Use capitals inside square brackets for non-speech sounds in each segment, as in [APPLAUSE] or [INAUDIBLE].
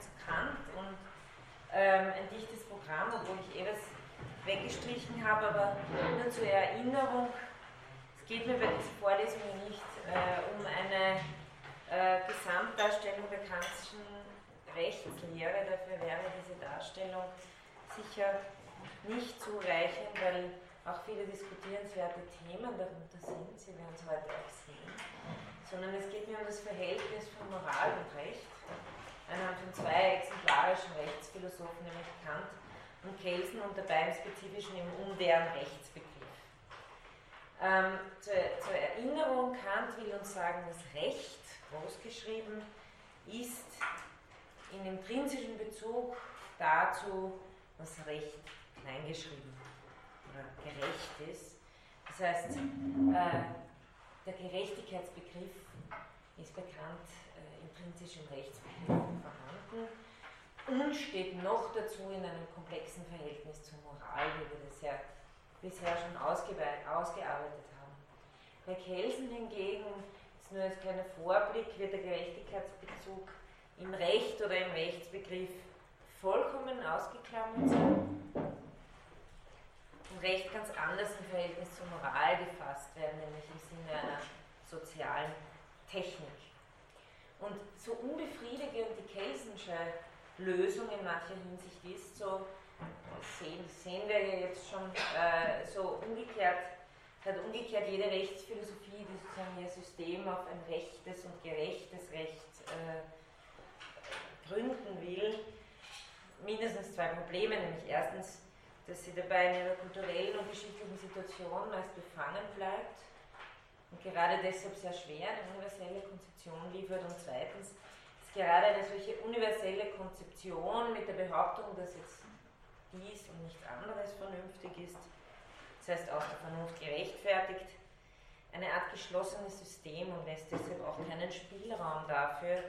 zu Kant und ähm, ein dichtes Programm, obwohl ich eh was weggestrichen habe, aber nur zur Erinnerung. Es geht mir bei dieser Vorlesung nicht äh, um eine äh, Gesamtdarstellung der kantischen Rechtslehre. Dafür wäre diese Darstellung sicher nicht zureichend, weil auch viele diskutierenswerte Themen darunter sind. Sie werden es heute auch sehen. Sondern es geht mir um das Verhältnis von Moral und Recht anhand von zwei exemplarischen Rechtsphilosophen, nämlich Kant und Kelsen, und dabei im Spezifischen um deren Rechtsbegriff. Ähm, zur, zur, Erinnerung, Kant will uns sagen, das Recht, großgeschrieben, ist in intrinsischen Bezug dazu, was Recht kleingeschrieben oder gerecht ist. Das heißt, äh, der Gerechtigkeitsbegriff ist bekannt äh, intrinsisch im Rechtsbegriff vorhanden und steht noch dazu in einem komplexen Verhältnis zur Moral, wie wir das ja bisher schon ausgearbeitet haben. Bei Kelsen hingegen ist nur als kleiner Vorblick, wird der Gerechtigkeitsbezug im Recht oder im Rechtsbegriff vollkommen ausgeklammert sein und Recht ganz anders im Verhältnis zur Moral gefasst werden, nämlich im Sinne einer sozialen Technik. Und so unbefriedigend die Kelsensche Lösung in mancher Hinsicht ist, so sehen, sehen wir ja jetzt schon, äh, so umgekehrt hat umgekehrt jede Rechtsphilosophie, die sozusagen ihr System auf ein rechtes und gerechtes Recht äh, gründen will, mindestens zwei Probleme, nämlich erstens, dass sie dabei in ihrer kulturellen und geschichtlichen Situation meist befangen bleibt und gerade deshalb sehr schwer eine universelle Konzeption liefert und zweitens ist gerade eine solche universelle Konzeption mit der Behauptung, dass jetzt dies und nichts anderes vernünftig ist, das heißt aus der Vernunft gerechtfertigt, eine Art geschlossenes System und lässt deshalb auch keinen Spielraum dafür,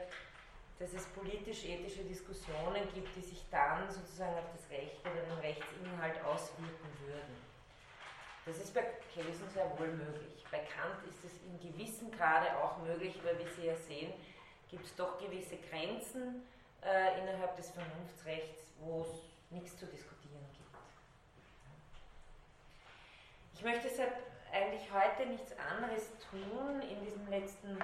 dass es politisch-ethische Diskussionen gibt, die sich dann sozusagen auf das Recht oder den Rechtsinhalt auswirken würden. Das ist bei Kelsen sehr wohl möglich. Bei Kant ist es in gewissem Grade auch möglich, weil wie Sie ja sehen, gibt es doch gewisse Grenzen äh, innerhalb des Vernunftsrechts, wo es nichts zu diskutieren gibt. Ich möchte deshalb eigentlich heute nichts anderes tun in diesem letzten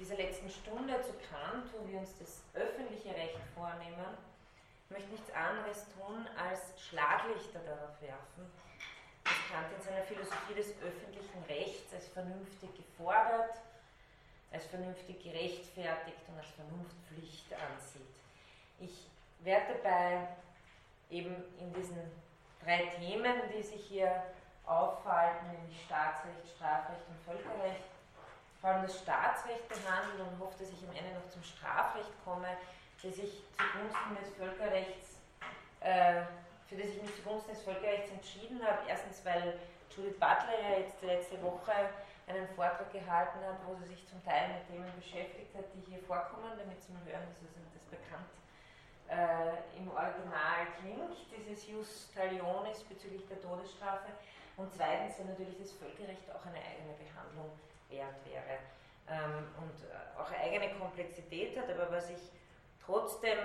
dieser letzten Stunde zu Kant, wo wir uns das öffentliche Recht vornehmen, möchte nichts anderes tun, als Schlaglichter darauf werfen, dass Kant in seiner Philosophie des öffentlichen Rechts als vernünftig gefordert, als vernünftig gerechtfertigt und als Vernunftpflicht ansieht. Ich werde dabei eben in diesen drei Themen, die sich hier auffalten, nämlich Staatsrecht, Strafrecht und Völkerrecht, vor allem das Staatsrecht behandelt und hoffe, dass ich am Ende noch zum Strafrecht komme, das ich zugunsten des Völkerrechts, äh, für das ich mich zugunsten des Völkerrechts entschieden habe. Erstens, weil Judith Butler ja jetzt letzte Woche einen Vortrag gehalten hat, wo sie sich zum Teil mit Themen beschäftigt hat, die hier vorkommen, damit Sie mal hören, wie das bekannt äh, im Original klingt, dieses Jus Talionis bezüglich der Todesstrafe. Und zweitens, weil natürlich das Völkerrecht auch eine eigene Behandlung wert wäre ähm, und äh, auch eigene Komplexität hat, aber was ich trotzdem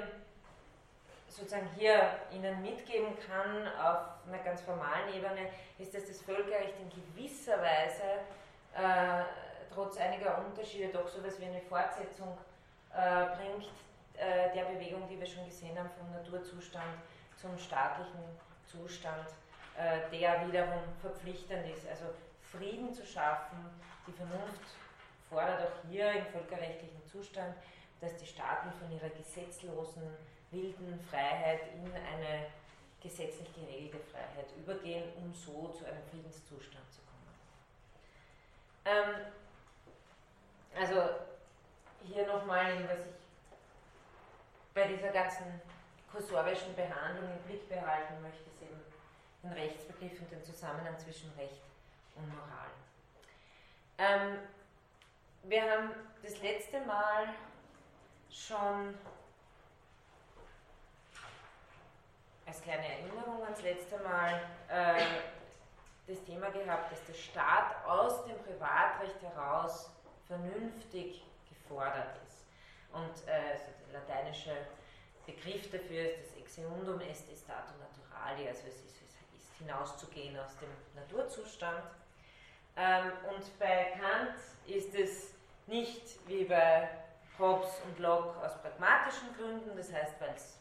sozusagen hier Ihnen mitgeben kann auf einer ganz formalen Ebene, ist, dass das Völkerrecht in gewisser Weise äh, trotz einiger Unterschiede doch so etwas wie eine Fortsetzung äh, bringt äh, der Bewegung, die wir schon gesehen haben, vom Naturzustand zum staatlichen Zustand, äh, der wiederum verpflichtend ist. Also Frieden zu schaffen, die Vernunft fordert auch hier im völkerrechtlichen Zustand, dass die Staaten von ihrer gesetzlosen, wilden Freiheit in eine gesetzlich geregelte Freiheit übergehen, um so zu einem Friedenszustand zu kommen. Ähm, also hier nochmal, was ich bei dieser ganzen kursorischen Behandlung im Blick behalten möchte, ist eben den Rechtsbegriff und den Zusammenhang zwischen Recht und Moral. Ähm, wir haben das letzte Mal schon als kleine Erinnerung ans letzte Mal äh, das Thema gehabt, dass der Staat aus dem Privatrecht heraus vernünftig gefordert ist. Und äh, also der lateinische Begriff dafür ist das Exeundum est statum naturali, also es ist, es ist hinauszugehen aus dem Naturzustand. Ähm, und bei Kant ist es nicht wie bei Hobbes und Locke aus pragmatischen Gründen, das heißt, weil es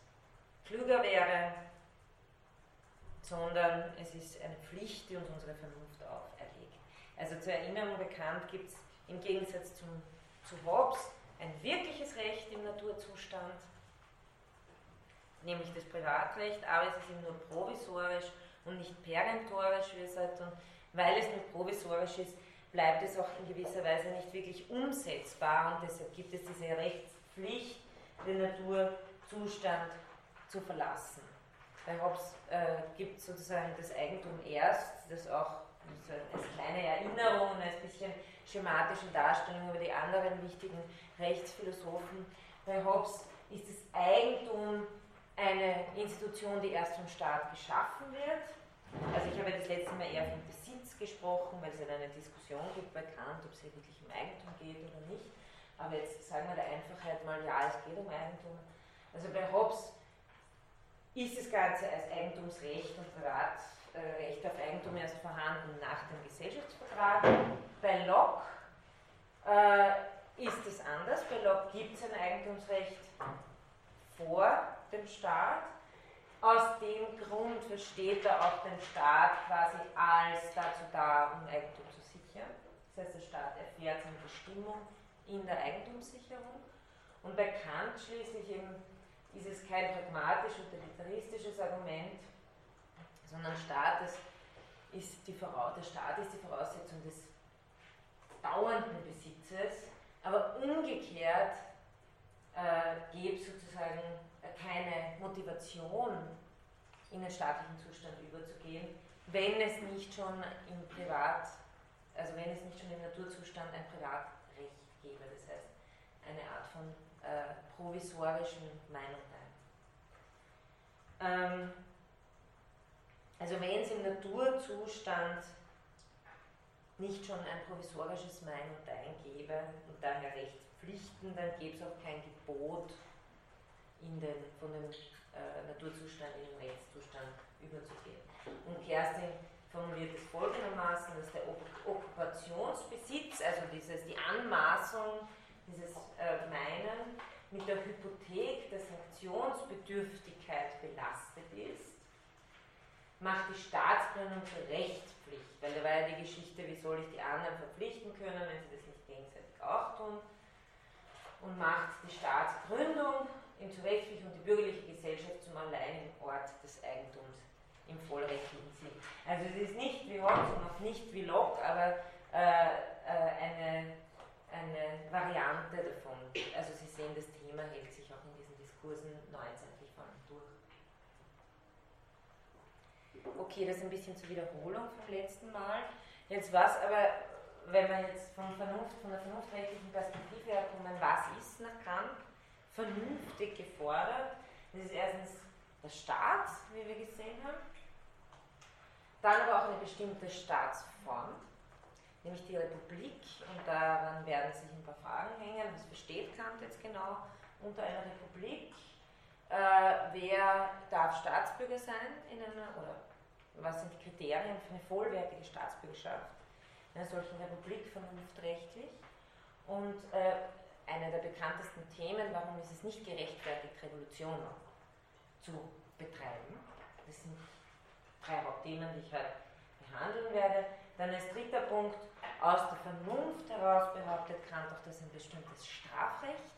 klüger wäre, sondern es ist eine Pflicht, die uns unsere Vernunft auferlegt. Also zur Erinnerung bekannt gibt es im Gegensatz zum, zu Hobbes ein wirkliches Recht im Naturzustand, nämlich das Privatrecht, aber es ist eben nur provisorisch und nicht peremptorisch, wie er sagt. Und weil es nur provisorisch ist, bleibt es auch in gewisser Weise nicht wirklich umsetzbar und deshalb gibt es diese Rechtspflicht, den Naturzustand zu verlassen. Bei Hobbes äh, gibt sozusagen das Eigentum erst, das auch als kleine Erinnerung und als bisschen schematische Darstellung über die anderen wichtigen Rechtsphilosophen. Bei Hobbes ist das Eigentum eine Institution, die erst vom Staat geschaffen wird. Also ich habe das letzte Mal eher vom Besitz gesprochen, weil es ja eine Diskussion gibt bei Kant, ob es hier wirklich um Eigentum geht oder nicht. Aber jetzt sagen wir der Einfachheit mal, ja, es geht um Eigentum. Also bei Hobbes ist das Ganze als Eigentumsrecht und Privatrecht auf Eigentum erst vorhanden nach dem Gesellschaftsvertrag. Bei Locke äh, ist es anders. Bei Locke gibt es ein Eigentumsrecht vor dem Staat. Aus dem Grund versteht er auch den Staat quasi als dazu da, um Eigentum zu sichern. Das heißt, der Staat erfährt seine Bestimmung in der Eigentumssicherung. Und bei Kant schließlich eben ist es kein pragmatisch-utilitaristisches Argument, sondern Staat ist, die der Staat ist die Voraussetzung des dauernden Besitzes, aber umgekehrt äh, gibt sozusagen keine Motivation, in den staatlichen Zustand überzugehen, wenn es nicht schon im Privat, also wenn es nicht schon im Naturzustand ein Privatrecht gäbe, das heißt eine Art von äh, provisorischen Meinung Ähm, also wenn es im Naturzustand nicht schon ein provisorisches Mein und Dein gäbe und daher Rechtspflichten, dann gäbe es auch kein Gebot in den, von dem äh, Naturzustand in den Rechtszustand überzugehen. Und Kerstin formuliert es folgendermaßen, dass der Okkupationsbesitz, also dieses, die Anmaßung, dieses äh, Meinen mit der Hypothek der Sanktionsbedürftigkeit belastet ist, macht die Staatsgründung zur Rechtspflicht, weil da war ja die Geschichte, wie soll ich die anderen verpflichten können, wenn sie das nicht gegenseitig auch tun, und macht die Staatsgründung im Zurechtlichen und die bürgerliche Gesellschaft zum alleinigen Ort des Eigentums im vollrechtlichen Sinn. Also es ist nicht wie Hobbes und auch nicht wie Locke, aber äh, äh, eine, eine Variante davon. Also Sie sehen, das Thema hält sich auch in diesen Diskursen neuzeitlich vor allem durch. Okay, das ist ein bisschen zur Wiederholung vom letzten Mal. Jetzt was aber, wenn wir jetzt von, Vernunft, von der vernunftrechtlichen Perspektive her kommen, was ist nach Kant? Vernünftig gefordert. Das ist erstens der Staat, wie wir gesehen haben, dann aber auch eine bestimmte Staatsform, nämlich die Republik. Und daran werden sich ein paar Fragen hängen. Was versteht Kant jetzt genau unter einer Republik? Äh, wer darf Staatsbürger sein in einer, oder was sind die Kriterien für eine vollwertige Staatsbürgerschaft in einer solchen Republik vernunftrechtlich? Und äh, einer der bekanntesten Themen, warum ist es nicht gerechtfertigt, Revolution zu betreiben. Das sind drei Hauptthemen, die ich heute behandeln werde. Dann als dritter Punkt, aus der Vernunft heraus behauptet Kant auch, dass ein bestimmtes Strafrecht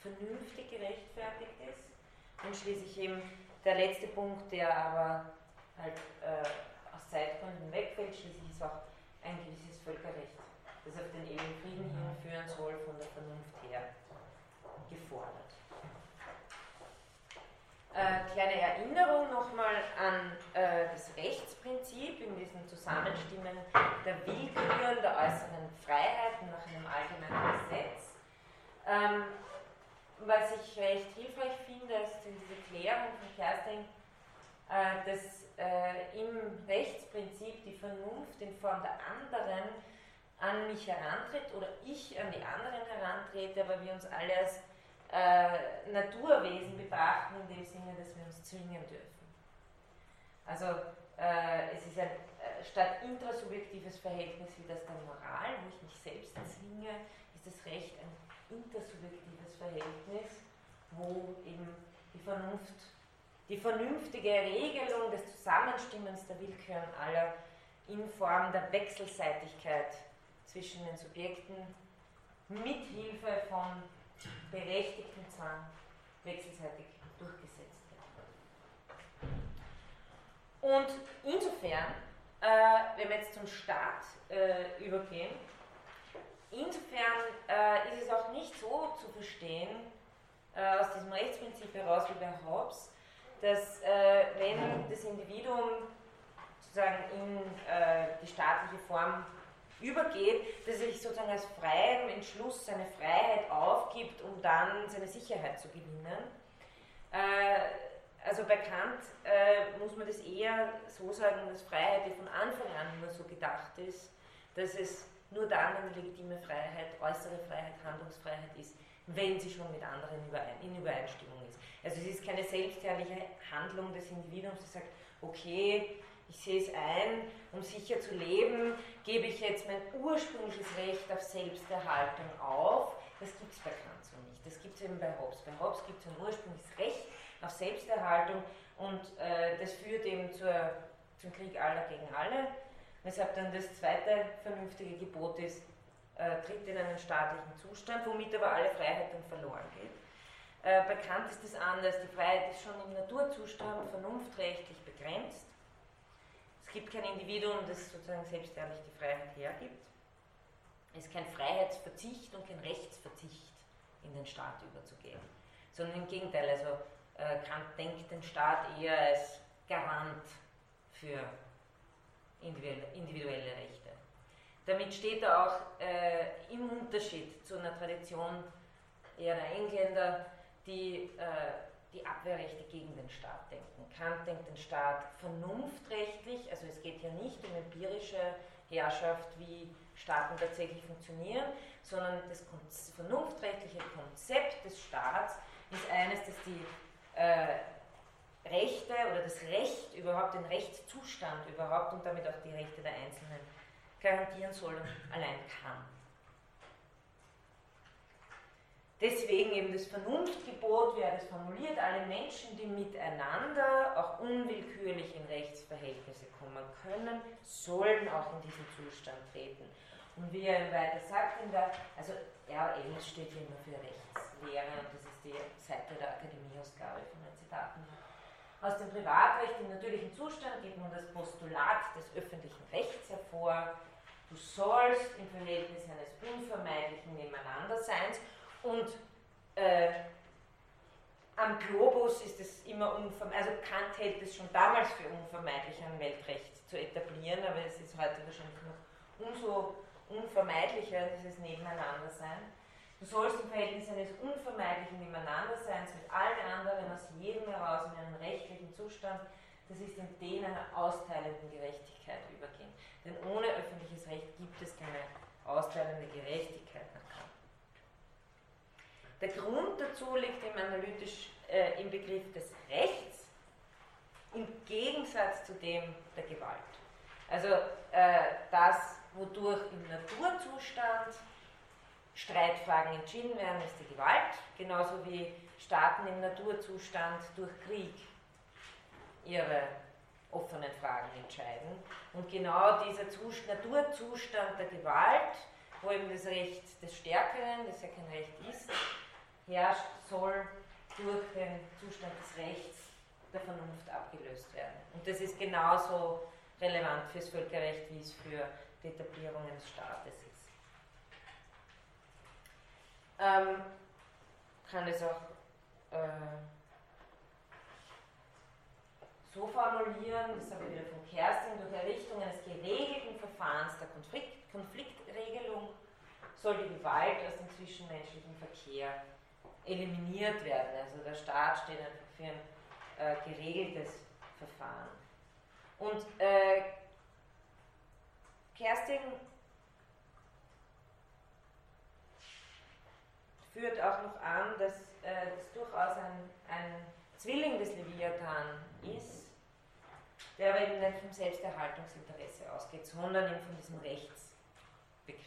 vernünftig gerechtfertigt ist. Und schließlich eben der letzte Punkt, der aber halt äh, aus Zeitgründen wegfällt, schließlich ist auch ein gewisses Völkerrecht das auf den ewigen Frieden hinführen soll, von der Vernunft her gefordert. Äh, kleine Erinnerung nochmal an äh, das Rechtsprinzip in diesem Zusammenstimmen der Willkür der äußeren Freiheiten nach einem allgemeinen Gesetz. Ähm, was ich recht hilfreich finde, ist diese Klärung von Kerstin, äh, dass äh, im Rechtsprinzip die Vernunft in Form der anderen an mich herantritt oder ich an die anderen herantrete, aber wir uns alle als äh, Naturwesen betrachten, in dem Sinne, dass wir uns zwingen dürfen. Also äh, es ist ein äh, statt intrasubjektives Verhältnis wie das der Moral, wo ich mich selbst zwinge, ist das Recht ein intersubjektives Verhältnis, wo eben die Vernunft, die vernünftige Regelung des Zusammenstimmens der Willkür aller in Form der Wechselseitigkeit zwischen den Subjekten mit Hilfe von berechtigtem Zwang wechselseitig durchgesetzt wird. Und insofern, äh, wenn wir jetzt zum Staat äh, übergehen, insofern äh, ist es auch nicht so zu verstehen, äh, aus diesem Rechtsprinzip heraus wie bei Hobbes, dass äh, wenn das Individuum sozusagen in äh, die staatliche Form übergeht, dass er sich sozusagen als freiem Entschluss seine Freiheit aufgibt, um dann seine Sicherheit zu gewinnen. Äh, also bei Kant äh, muss man das eher so sagen, dass Freiheit die von Anfang an immer so gedacht ist, dass es nur dann eine legitime Freiheit, äußere Freiheit, Handlungsfreiheit ist, wenn sie schon mit anderen in Übereinstimmung ist. Also es ist keine selbstherrliche Handlung des Individuums, das sagt, okay, ich sehe es ein, um sicher zu leben, gebe ich jetzt mein ursprüngliches Recht auf Selbsterhaltung auf. Das gibt es bei Kant so nicht. Das gibt es eben bei Hobbes. Bei Hobbes gibt es ein ursprüngliches Recht auf Selbsterhaltung und äh, das führt eben zur, zum Krieg aller gegen alle. Weshalb dann das zweite vernünftige Gebot ist, äh, tritt in einen staatlichen Zustand, womit aber alle Freiheit dann verloren geht. Äh, bei Kant ist das anders. Die Freiheit ist schon im Naturzustand vernunftrechtlich begrenzt. Es gibt kein Individuum, das sozusagen selbstherrlich die Freiheit hergibt. Es ist kein Freiheitsverzicht und kein Rechtsverzicht, in den Staat überzugehen. Sondern im Gegenteil, also äh, Kant denkt den Staat eher als Garant für individuelle Rechte. Damit steht er auch äh, im Unterschied zu einer Tradition eher der Engländer, die äh, die Abwehrrechte gegen den Staat denken. Kant denkt den Staat vernunftrechtlich, also es geht hier nicht um empirische Herrschaft, wie Staaten tatsächlich funktionieren, sondern das vernunftrechtliche Konzept des Staats ist eines, das die äh, Rechte oder das Recht überhaupt, den Rechtszustand überhaupt und damit auch die Rechte der Einzelnen garantieren soll und allein kann. Deswegen eben das Vernunftgebot, wie er das formuliert, alle Menschen, die miteinander auch unwillkürlich in Rechtsverhältnisse kommen können, sollen auch in diesen Zustand treten. Und wie er weiter sagt, in der, also RL steht hier immer für Rechtslehre und das ist die Seite der Akademieausgabe von den Zitaten. Aus dem Privatrecht im natürlichen Zustand geht nun das Postulat des öffentlichen Rechts hervor. Du sollst im Verhältnis eines unvermeidlichen Nebeneinanderseins und äh, am Globus ist es immer unvermeidlich, also Kant hält es schon damals für unvermeidlich, ein Weltrecht zu etablieren, aber es ist heute wahrscheinlich noch umso unvermeidlicher, dieses Nebeneinandersein. Du sollst im Verhältnis eines unvermeidlichen Nebeneinanderseins mit allen anderen aus jedem heraus in einen rechtlichen Zustand, das ist in den einer austeilenden Gerechtigkeit übergehen. Denn ohne öffentliches Recht gibt es keine austeilende Gerechtigkeit. Der Grund dazu liegt im analytisch äh, im Begriff des Rechts im Gegensatz zu dem der Gewalt. Also äh, das, wodurch im Naturzustand Streitfragen entschieden werden, ist die Gewalt, genauso wie Staaten im Naturzustand durch Krieg ihre offenen Fragen entscheiden. Und genau dieser Zust Naturzustand der Gewalt, wo eben das Recht des Stärkeren, das ja kein Recht ist, herrscht, soll durch den Zustand des Rechts der Vernunft abgelöst werden. Und das ist genauso relevant fürs Völkerrecht, wie es für die Etablierung eines Staates ist. Ähm, kann es auch äh, so formulieren, das habe ich wieder von Kerstin, durch Errichtung eines geregelten Verfahrens der Konflikt, Konfliktregelung soll die Gewalt aus dem zwischenmenschlichen Verkehr eliminiert werden. Also der Staat steht einfach für ein äh, geregeltes Verfahren. Und äh, Kerstin führt auch noch an, dass äh, das durchaus ein, ein Zwilling des Leviathan ist, der aber eben nicht vom Selbsterhaltungsinteresse ausgeht, sondern eben von diesem Rechtsbegriff.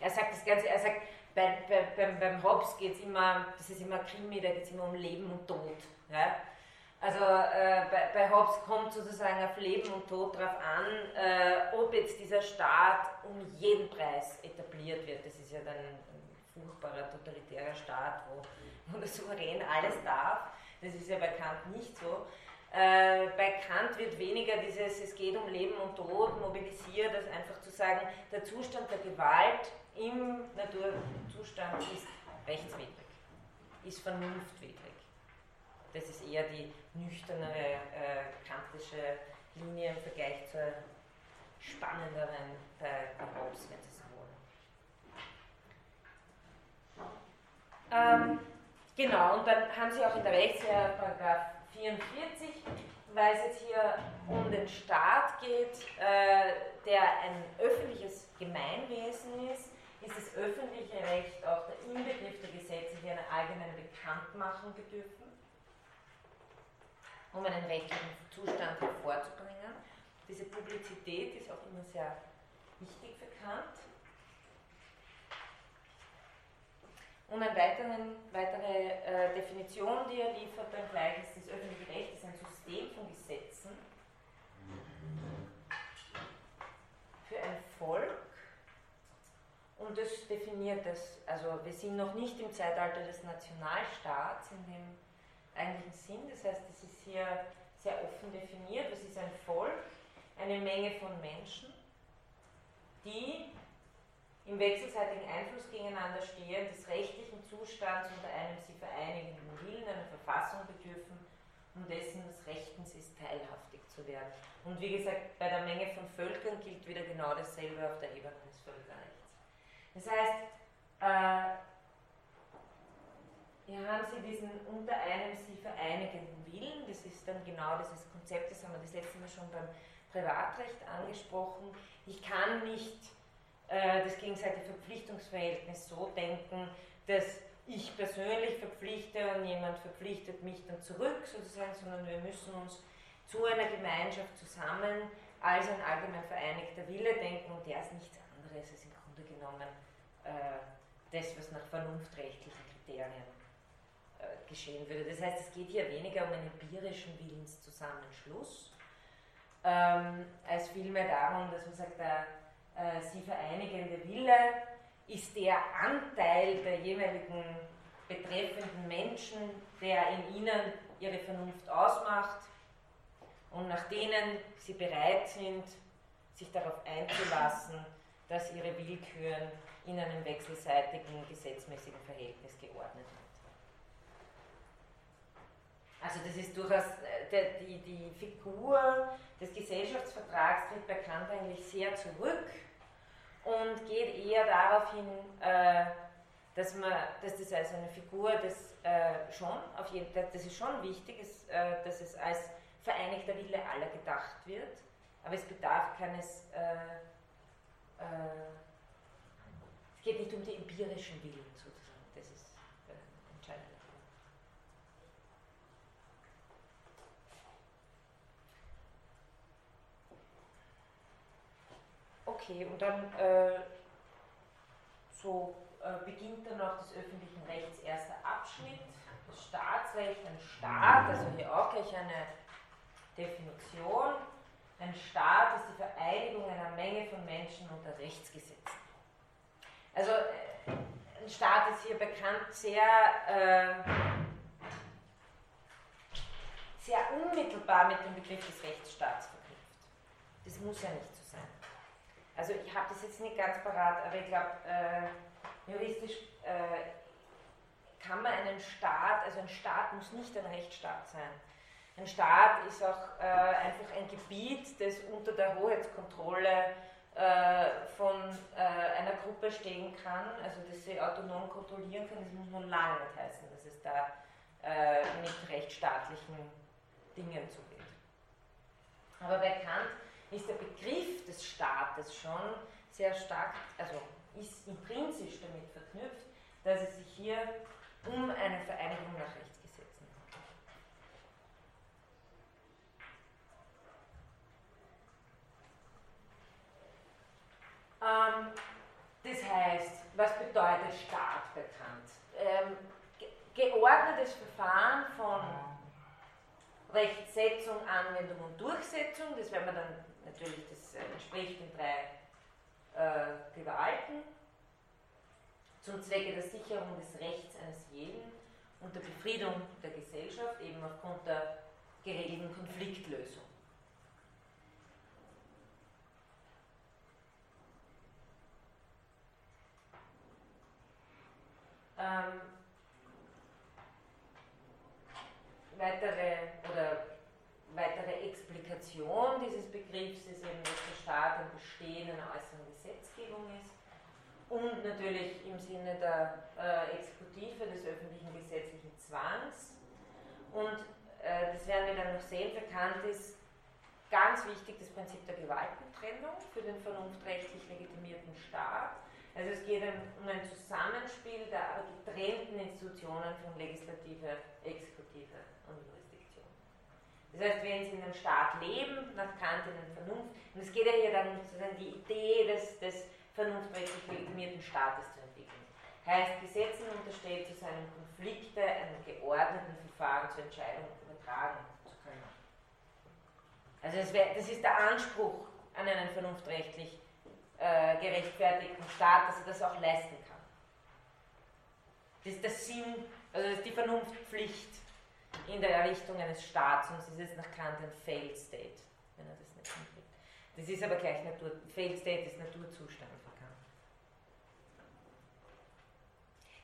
Er sagt das Ganze, er sagt, bei, bei, beim, beim Hobbes geht es immer, das ist immer Krimi, da geht es immer um Leben und Tod. Ja? Also äh, bei, bei, Hobbes kommt sozusagen auf Leben und Tod darauf an, äh, ob jetzt dieser Staat um jeden Preis etabliert wird. Das ist ja dann ein furchtbarer totalitärer Staat, wo, wo der Souverän alles darf. Das ist ja bei Kant nicht so. Äh, bei Kant wird weniger dieses, es geht um Leben und Tod mobilisiert, als einfach zu sagen, der Zustand der Gewalt im Naturzustand ist rechtswidrig, ist vernunftwidrig. Das ist eher die nüchternere äh, kantische Linie im Vergleich zur spannenderen bei, bei Hobbes, wenn Sie so wollen. Ähm, genau, und dann haben Sie auch in der Rechtslehre Paragraph 44, weil es jetzt hier um den Staat geht, äh, der ein öffentliches Gemeinwesen ist, ist das öffentliche Recht auch der Inbegriff der Gesetze, die eine allgemeine Bekanntmachung bedürfen, um einen rechtlichen Zustand hervorzubringen. Diese Publizität ist auch immer sehr wichtig für Kant. Und eine weitere, weitere äh, Definition, die er liefert, dann gleich ist, das öffentliche Recht ist ein System von Gesetzen für ein Volk. Und das definiert es, also wir sind noch nicht im Zeitalter des Nationalstaats in dem eigentlichen Sinn, das heißt, es ist hier sehr offen definiert, es ist ein Volk, eine Menge von Menschen, die im wechselseitigen Einfluss gegeneinander stehen, des rechtlichen Zustands unter einem sie vereinigenden Willen einer Verfassung bedürfen, um dessen des Rechtens ist, teilhaftig zu werden. Und wie gesagt, bei der Menge von Völkern gilt wieder genau dasselbe auf der Ebene des Völkerrechts. Das heißt, äh, hier haben Sie diesen unter einem sie vereinigenden Willen, das ist dann genau dieses Konzept, das haben wir das letzte Mal schon beim Privatrecht angesprochen. Ich kann nicht äh, das gegenseitige Verpflichtungsverhältnis so denken, dass ich persönlich verpflichte und jemand verpflichtet mich dann zurück sozusagen, sondern wir müssen uns zu einer Gemeinschaft zusammen als ein allgemein vereinigter Wille denken und der ist nichts anderes als im Grunde genommen das, was nach vernunftrechtlichen Kriterien äh, geschehen würde. Das heißt, es geht hier weniger um einen empirischen Willenszusammenschluss, ähm, als vielmehr darum, dass man sagt, der äh, sie vereinigende Wille ist der Anteil der jeweiligen betreffenden Menschen, der in ihnen ihre Vernunft ausmacht und nach denen sie bereit sind, sich darauf einzulassen, dass ihre Willküren in einem wechselseitigen gesetzmäßigen Verhältnis geordnet wird. Also das ist durchaus, äh, die, die Figur des Gesellschaftsvertrags tritt bei Kant eigentlich sehr zurück und geht eher darauf hin, äh, dass, man, dass das als eine Figur des äh, schon, auf jeden, das ist schon wichtig, ist, dass es als vereinigter Wille aller gedacht wird, aber es bedarf keines, äh, äh, geht nicht um die empirischen Willen sozusagen, das ist äh, entscheidend. Okay, und dann äh, so äh, beginnt dann noch des öffentlichen Rechts erster Abschnitt, das Staatsrecht, ein Staat, also hier auch gleich eine Definition. Ein Staat ist die Vereinigung einer Menge von Menschen unter Rechtsgesetzen. Also äh, ein Staat ist hier bekannt sehr, äh, sehr unmittelbar mit dem Begriff des Rechtsstaats verknüpft. Das muss ja nicht so sein. Also ich habe das jetzt nicht ganz parat, aber ich glaube, äh, juristisch äh, kann man einen Staat, also ein Staat muss nicht ein Rechtsstaat sein. Ein Staat ist auch äh, einfach ein Gebiet, das unter der Hoheitskontrolle äh, von äh, einer Gruppe stehen kann, also dass sie autonom kontrollieren kann. Das muss nun lange nicht heißen, dass es da äh, mit rechtsstaatlichen Dingen zugeht. Aber bei Kant ist der Begriff des Staates schon sehr stark, also ist intrinsisch damit verknüpft, dass es sich hier um eine Vereinigung nach Rechtsgesetzen bei Kant. Ähm, geordnetes Verfahren von Rechtsetzung, Anwendung und Durchsetzung, das werden wir dann natürlich, das entspricht den drei äh, Gewalten, zum Zwecke der Sicherung des Rechts eines jeden und der Befriedung der Gesellschaft, eben aufgrund der geregelten Konfliktlösung. Ähm, weitere oder weitere Explikation dieses Begriffs ist eben, dass der Staat ein Bestehen einer äußeren Gesetzgebung ist und natürlich im Sinne der äh, Exekutive des öffentlichen gesetzlichen Zwangs. Und äh, das werden wir dann noch sehen, bekannt ist ganz wichtig das Prinzip der Gewaltentrennung für den vernunftrechtlich legitimierten Staat. Also es geht um ein Zusammenspiel der aber getrennten Institutionen von Legislative, Exekutive. Das heißt, wenn Sie in einem Staat leben, nach Kant in einer Vernunft, und es geht ja hier dann um die Idee des, des vernunftrechtlich legitimierten Staates zu entwickeln. Heißt, Gesetzen unterstellt zu seinem Konflikte einem geordneten Verfahren zur Entscheidung übertragen zu können. Also das, wär, das ist der Anspruch an einen vernunftrechtlich äh, gerechtfertigten Staat, dass er das auch leisten kann. Das ist der Sinn, also das ist die Vernunftpflicht in der Errichtung eines Staats, sonst ist es nach Kant ein Failed State, wenn er das nicht hinkriegt. Das ist aber gleich Natur, Failed State ist Naturzustand für Kant.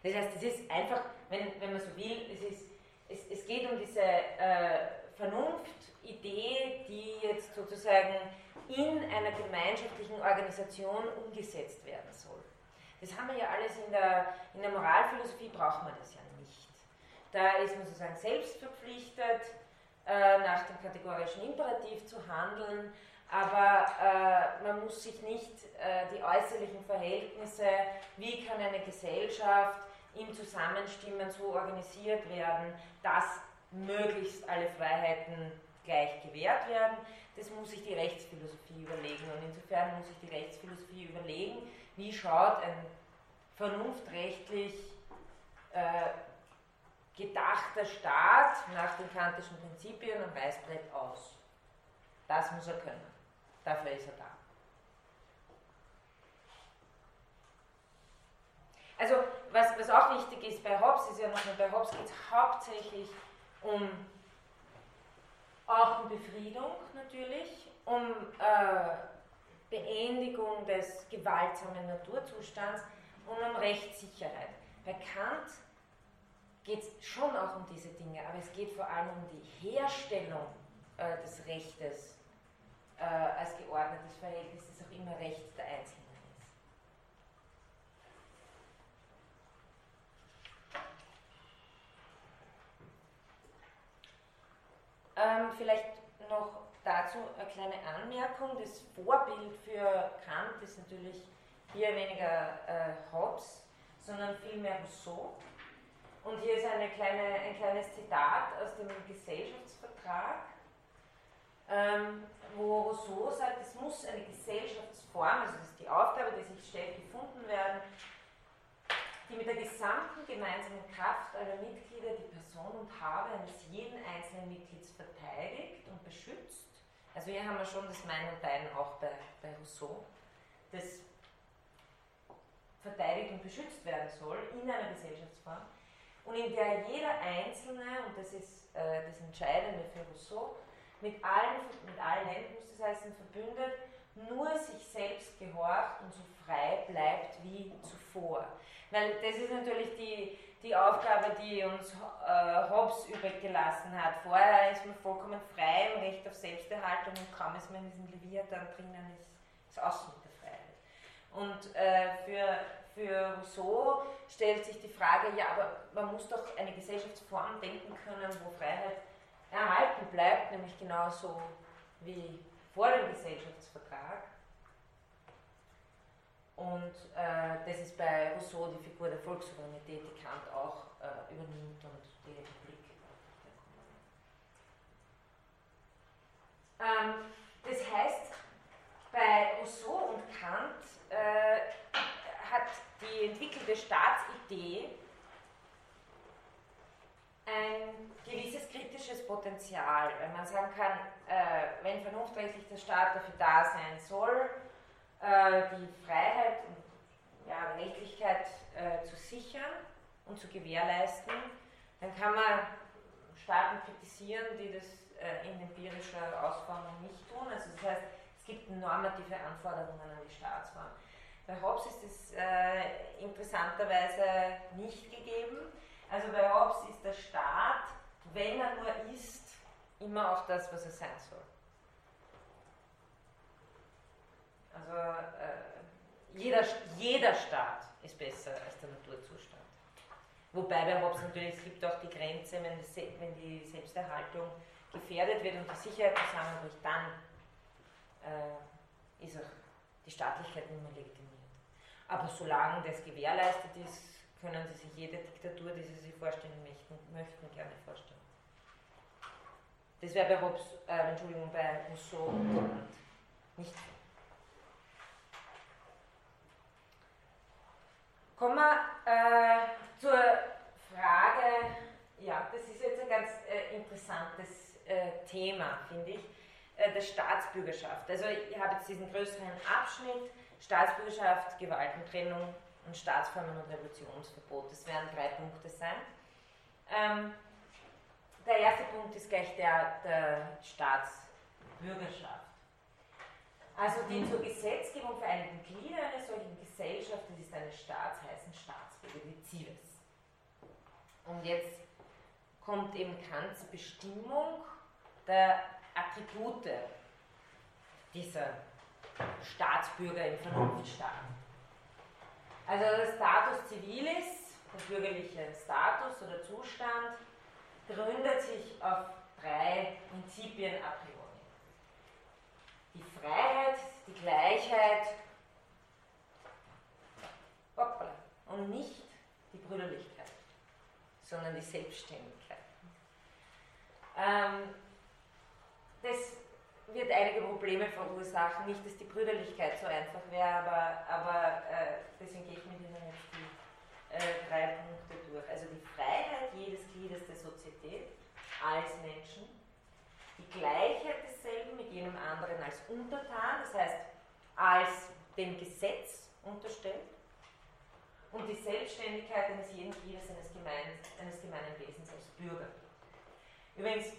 Das heißt, es ist einfach, wenn, wenn man so will, es, ist, es, es geht um diese äh, Vernunftidee, die jetzt sozusagen in einer gemeinschaftlichen Organisation umgesetzt werden soll. Das haben wir ja alles in der, in der Moralphilosophie, braucht man das ja. Da ist man sozusagen selbst verpflichtet, äh, nach dem kategorischen Imperativ zu handeln, aber äh, man muss sich nicht äh, die äußerlichen Verhältnisse, wie kann eine Gesellschaft im Zusammenstimmen so organisiert werden, dass möglichst alle Freiheiten gleich gewährt werden, das muss sich die Rechtsphilosophie überlegen. Und insofern muss sich die Rechtsphilosophie überlegen, wie schaut ein vernunftrechtlich äh, gedachter Staat nach den kantischen Prinzipien am Reißbrett aus. Das muss er können. Dafür ist er da. Also, was, was auch wichtig ist bei Hobbes, ist ja nochmal, bei Hobbes geht es hauptsächlich um auch um Befriedung natürlich, um äh, Beendigung des gewaltsamen Naturzustands und um Rechtssicherheit. Bei Kant geht es schon auch um diese Dinge, aber es geht vor allem um die Herstellung äh, des Rechtes äh, als geordnetes Verhältnis, das auch immer Recht der Einzelnen ist. Ähm, vielleicht noch dazu eine kleine Anmerkung. Das Vorbild für Kant ist natürlich hier weniger äh, Hobbes, sondern vielmehr Rousseau. Und hier ist eine kleine, ein kleines Zitat aus dem Gesellschaftsvertrag, ähm, wo Rousseau sagt, es muss eine Gesellschaftsform, also das ist die Aufgabe, die sich stellt, gefunden werden, die mit der gesamten gemeinsamen Kraft aller Mitglieder die Person und Habe eines jeden einzelnen Mitglieds verteidigt und beschützt. Also hier haben wir schon das Mein und Dein auch bei, bei Rousseau, das verteidigt und beschützt werden soll in einer Gesellschaftsform und in der jeder Einzelne, und das ist äh, das Entscheidende für Rousseau, mit allen, mit allen muss das heißen, verbündet, nur sich selbst gehorcht und so frei bleibt wie zuvor. Weil das ist natürlich die, die Aufgabe, die uns äh, Hobbes übrig gelassen hat. Vorher ist man vollkommen frei im Recht auf Selbsterhaltung und kaum ist man in diesem Leviathan drinnen, ist, ist außen mit der Freiheit. Und äh, für, für Rousseau stellt sich die Frage, ja, aber man muss doch eine Gesellschaftsform denken können, wo Freiheit erhalten bleibt, nämlich genauso wie vor dem Gesellschaftsvertrag. Und äh, das ist bei Rousseau die Figur der Volkssouveränität, die Kant auch äh, übernimmt und die Republik. Ähm, das heißt, bei Rousseau und Kant äh, hat die entwickelte Staatsidee ein gewisses kritisches Potenzial, weil man sagen kann, äh, wenn vernunftrechtlich der Staat dafür da sein soll, äh, die Freiheit und ja, Rechtlichkeit äh, zu sichern und zu gewährleisten, dann kann man Staaten kritisieren, die das äh, in empirischer Ausformung nicht tun. Also das heißt, es gibt normative Anforderungen an die Staatsform. Bei Hobbes ist es äh, interessanterweise nicht gegeben. Also bei Hobbes ist der Staat, wenn er nur ist, immer auch das, was er sein soll. Also äh, jeder, jeder Staat ist besser als der Naturzustand. Wobei bei Hobbes natürlich, es gibt auch die Grenze, wenn, das, wenn die Selbsterhaltung gefährdet wird und die Sicherheit zusammenbricht, dann äh, ist auch die Staatlichkeit nicht mehr legitimiert. Aber solange das gewährleistet ist, können Sie sich jede Diktatur, die Sie sich vorstellen möchten, möchten gerne vorstellen. Das wäre bei Hobbes, äh, Entschuldigung, bei Rousseau nicht. Kommen wir äh, zur Frage, ja, das ist jetzt ein ganz äh, interessantes äh, Thema, finde ich, äh, der Staatsbürgerschaft. Also ich habe jetzt diesen größeren Abschnitt, Staatsbürgerschaft, Gewaltentrennung und Staatsformen und Revolutionsverbot. Das werden drei Punkte sein. Ähm, der erste Punkt ist gleich der der Staatsbürgerschaft. Also die zur Gesetzgebung vereinigten Glieder einer solchen Gesellschaft, das ist eine Staats, heißen Staatsbürger, die Zivis. Und jetzt kommt eben Kants Bestimmung der Attribute dieser Staatsbürger im Vernunftstaat. Also der Status civilis, der bürgerliche Status oder Zustand, gründet sich auf drei Prinzipien a priori. Die Freiheit, die Gleichheit und nicht die Brüderlichkeit, sondern die Selbstständigkeit. Ähm, das wird einige Probleme verursachen. Nicht, dass die Brüderlichkeit so einfach wäre, aber, aber äh, deswegen gehe ich mit Ihnen jetzt die äh, drei Punkte durch. Also die Freiheit jedes Gliedes der Sozietät als Menschen, die Gleichheit desselben mit jenem anderen als Untertan, das heißt als dem Gesetz unterstellt, und die Selbstständigkeit eines jeden Gliedes eines, gemein, eines gemeinen Wesens als Bürger. Übrigens,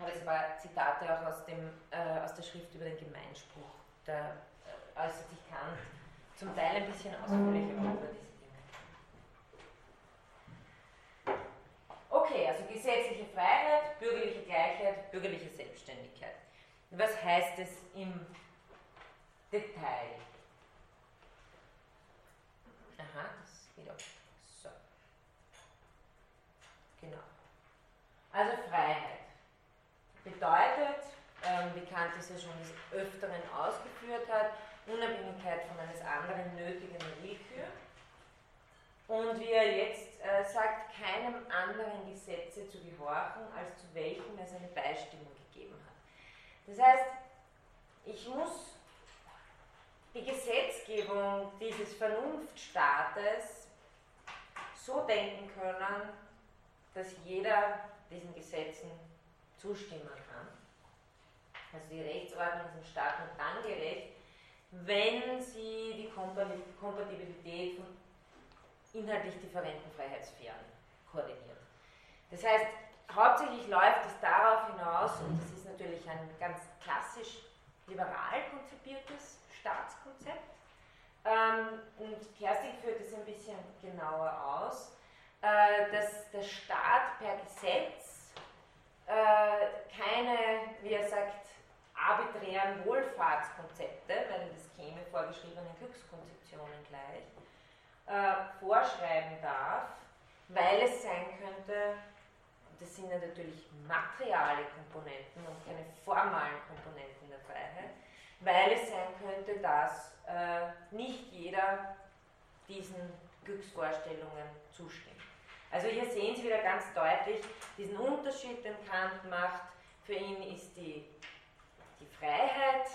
habe jetzt ein paar Zitate auch aus, dem, äh, aus der Schrift über den Gemeinspruch. Da äh, äußert sich Kant zum Teil ein bisschen ausführlicher über diese Dinge. Okay, also gesetzliche Freiheit, bürgerliche Gleichheit, bürgerliche Selbstständigkeit. Was heißt es im Detail? Aha, das ist wieder. So. Genau. Also Freiheit bedeutet, ähm, wie Kant es ja schon des Öfteren ausgeführt hat, Unabhängigkeit von eines anderen nötigen Willkür. Und wie er jetzt äh, sagt, keinem anderen Gesetze zu gehorchen, als zu welchem es eine Beistimmung gegeben hat. Das heißt, ich muss die Gesetzgebung dieses Vernunftstaates so denken können, dass jeder diesen Gesetzen zustimmen kann. Also die Rechtsordnung ist im Staat nur dann gerecht, wenn sie die Kompatibilität von inhaltlich differenten Freiheitssphären koordiniert. Das heißt, hauptsächlich läuft es darauf hinaus, und das ist natürlich ein ganz klassisch liberal konzipiertes Staatskonzept, ähm, und Kerstin führt es ein bisschen genauer aus, äh, dass der Staat per Gesetz keine, wie er sagt, arbiträren Wohlfahrtskonzepte, weil das käme vorgeschriebenen Glückskonzeptionen gleich, äh, vorschreiben darf, weil es sein könnte, das sind ja natürlich materiale Komponenten und keine formalen Komponenten der Freiheit, weil es sein könnte, dass äh, nicht jeder diesen Glücksvorstellungen zustimmt. Also hier sehen Sie wieder ganz deutlich diesen Unterschied, den Kant macht. Für ihn ist die, die Freiheit,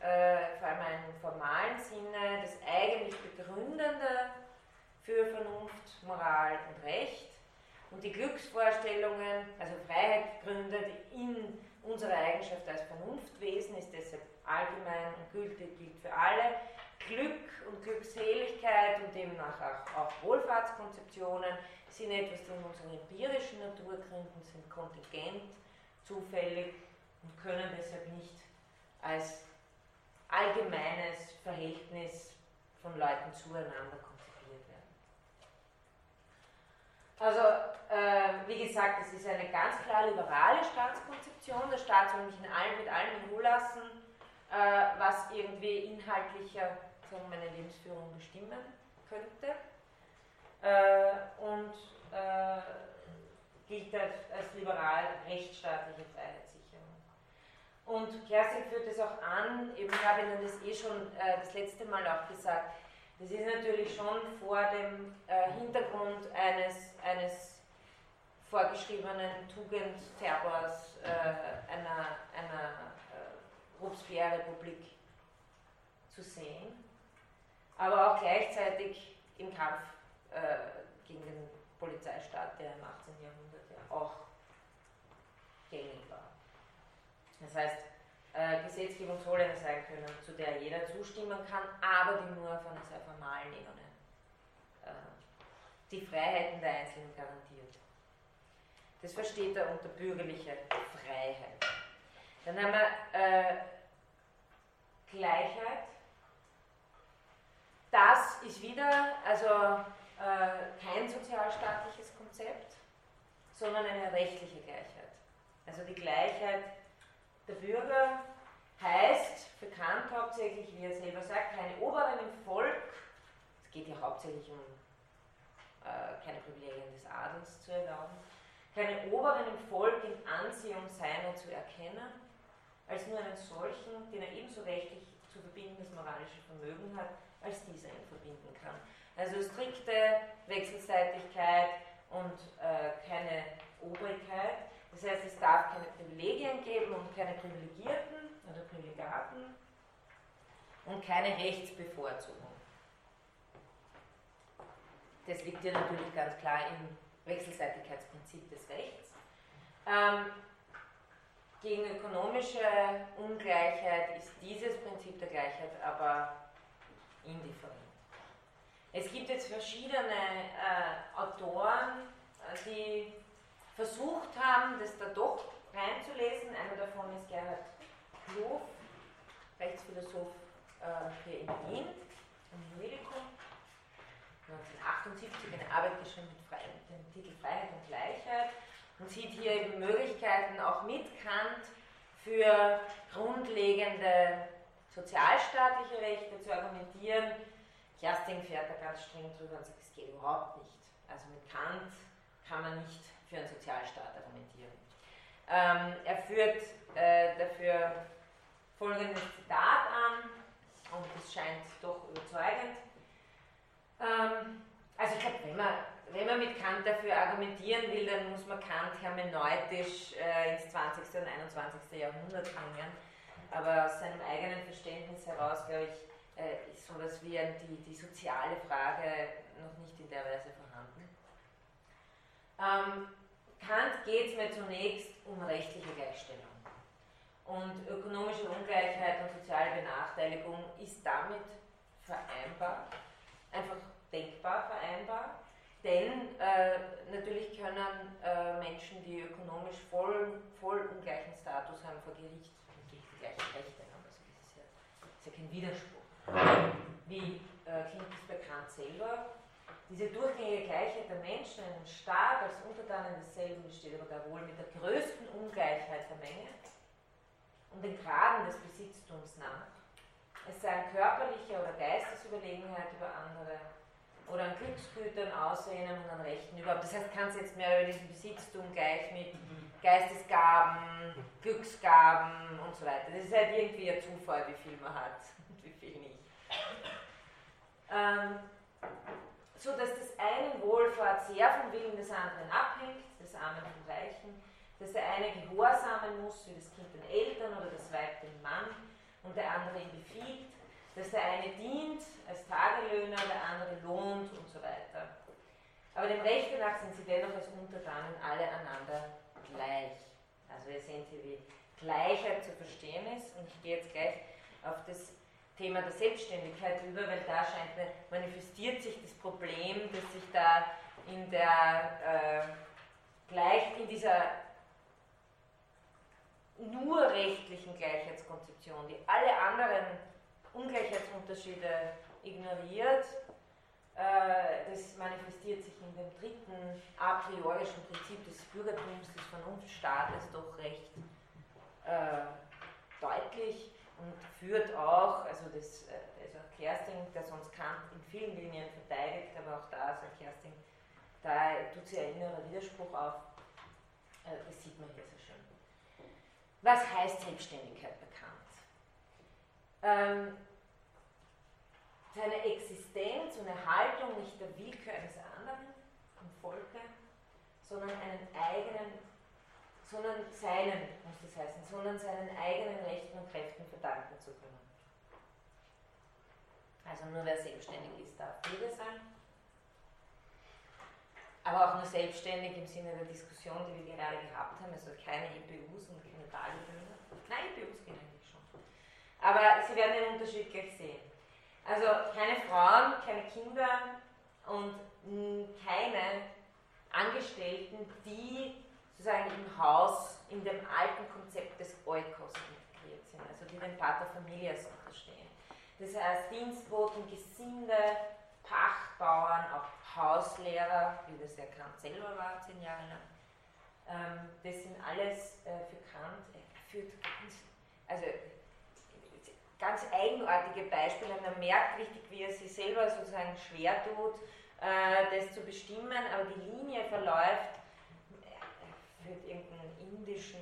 äh, vor allem im formalen Sinne, das eigentlich Begründende Moral und Recht. Und die Glücksvorstellungen, also Freiheit gründet in unserer Eigenschaft als Vernunftwesen, ist deshalb allgemein und gültig, gilt für alle. Glück und Glückseligkeit und demnach auch, auch Wohlfahrtskonzeptionen sind etwas, die in unserer empirischen Natur gründen, sind kontingent, zufällig und können deshalb nicht als allgemeines Verhältnis von Leuten zueinander konzipiert werden. Also, äh, wie gesagt, es ist eine ganz klar liberale Staatskonzeption. Der Staat soll nicht in allem, mit allem in Ruhe lassen, äh, was irgendwie inhaltlicher sagen, meine Lebensführung bestimmen könnte. Äh, und äh, gilt als, als liberal rechtsstaatliche Freiheitssicherung. Und Kerstin führt es auch an, eben habe Ihnen das eh schon äh, das letzte Mal auch gesagt, das ist natürlich schon vor dem äh, Hintergrund eines, eines vorgeschriebenen Tugendterrors äh, einer, einer äh, Robespierre-Republik zu sehen, aber auch gleichzeitig im Kampf äh, gegen den Polizeistaat, der im 18. Jahrhundert ja auch gängig war. Das heißt, äh, Gesetzgebung soll eine sein können, zu der jeder zustimmen kann, aber die nur auf einer sehr formalen Ebene äh, die Freiheiten der Einzelnen garantiert. Das versteht er unter bürgerliche Freiheit. Dann haben wir äh, Gleichheit. Das ist wieder, also äh, kein sozialstaatliches Konzept, sondern eine rechtliche Gleichheit. Also die Gleichheit der Bürger heißt, bekannt hauptsächlich, wie er selber sagt, keine Oberen im Volk, es geht ja hauptsächlich um äh, keine Privilegien des Adels zu erlauben, keine Oberen im Volk in Ansehung seiner zu erkennen, als nur einen solchen, den er ebenso rechtlich zu verbindendes moralische Vermögen hat, als dieser ihn verbinden kann. Also strikte Wechselseitigkeit und äh, keine Obrigkeit. Das heißt, es darf keine Privilegien geben und keine Privilegierten oder Privilegaten und keine Rechtsbevorzugung. Das liegt ja natürlich ganz klar im Wechselseitigkeitsprinzip des Rechts. Ähm, gegen ökonomische Ungleichheit ist dieses Prinzip der Gleichheit aber indifferent. Es gibt jetzt verschiedene äh, Autoren, äh, die versucht haben, das da doch reinzulesen. Einer davon ist Gerhard Klof, Rechtsphilosoph äh, hier in Wien, am Juridikum. 1978 eine Arbeit geschrieben mit, Fre mit dem Titel Freiheit und Gleichheit und sieht hier eben Möglichkeiten auch mit Kant für grundlegende sozialstaatliche Rechte zu argumentieren, Kerstin fährt da ganz streng drüber und sagt, es geht überhaupt nicht. Also mit Kant kann man nicht für einen Sozialstaat argumentieren. Ähm, er führt äh, dafür folgendes Zitat an, und das scheint doch überzeugend. Ähm, also ich glaube, wenn man, wenn man mit Kant dafür argumentieren will, dann muss man Kant hermeneutisch äh, ins 20. und 21. Jahrhundert bringen. Aber aus seinem eigenen Verständnis heraus, glaube ich, äh, ist sowas wie die, die soziale Frage noch nicht in der Weise vorhanden. Ähm, Kant geht es mir zunächst um rechtliche Gleichstellung. Und ökonomische Ungleichheit und soziale Benachteiligung ist damit vereinbar, einfach denkbar vereinbar. Denn äh, natürlich können äh, Menschen, die ökonomisch voll, voll ungleichen Status haben, vor Gericht gleichen Rechte haben. Also das ist ja, das ist ja kein Widerspruch. Wie äh, klingt es bei Kant selber? Diese durchgängige Gleichheit der Menschen in einem Staat als Untertanen desselben besteht aber gar wohl mit der größten Ungleichheit der Menge und den Graden des Besitztums nach. Es sei an körperlicher oder Geistesüberlegenheit über andere oder an Glücksgütern, Aussehen und an Rechten überhaupt. Das heißt, kannst jetzt mehr über diesen Besitztum gleich mit Geistesgaben, Glücksgaben und so weiter. Das ist halt irgendwie ein Zufall, wie viel man hat und wie viel nicht. Ähm, so dass das eine Wohlfahrt sehr vom Willen des anderen abhängt, des Armen vom Reichen, dass der eine gehorsamen muss, wie das Kind den Eltern oder das Weib dem Mann und der andere ihn befiehlt, dass der eine dient als Tagelöhner, der andere lohnt und so weiter. Aber dem Rechte nach sind sie dennoch als Untertanen alle einander gleich. Also ihr seht hier, wie Gleichheit zu verstehen ist. Und ich gehe jetzt gleich auf das Thema der Selbstständigkeit über, weil da scheint, manifestiert sich das Problem, dass sich da in der äh, gleich in dieser nur rechtlichen Gleichheitskonzeption, die alle anderen Ungleichheitsunterschiede ignoriert, äh, das manifestiert sich in dem dritten a priorischen Prinzip des Bürgertums, des Vernunftstaates doch recht äh, deutlich und führt auch, also das, äh, also Kersting, der sonst Kant in vielen Linien verteidigt, aber auch da sagt Kersting, da tut sie ein innerer Widerspruch auf, das sieht man hier sehr schön. Was heißt Selbstständigkeit bekannt? Ähm, seine Existenz und Erhaltung nicht der Willkür eines anderen im Volke, sondern einen eigenen, sondern seinen, muss das heißen, sondern seinen eigenen Rechten und Kräften verdanken zu können. Also nur wer selbstständig ist, darf Bürger sein. Aber auch nur selbstständig im Sinne der Diskussion, die wir gerade gehabt haben, also keine EPUs und keine Tagebühne. Nein, EPUs gehen eigentlich schon. Aber Sie werden den Unterschied gleich sehen. Also keine Frauen, keine Kinder und keine Angestellten, die sozusagen im Haus in dem alten Konzept des Eukos integriert sind, also die den Pater Familias unterstehen. Das heißt Dienstboten, Gesinde, Pachtbauern, auch Hauslehrer, wie das der Kant selber war, zehn Jahre lang. Ähm, das sind alles äh, für Kant, er führt ganz, also ganz eigenartige Beispiele. Man merkt richtig, wie er sich selber sozusagen schwer tut, äh, das zu bestimmen, aber die Linie verläuft, er führt irgendeinen indischen,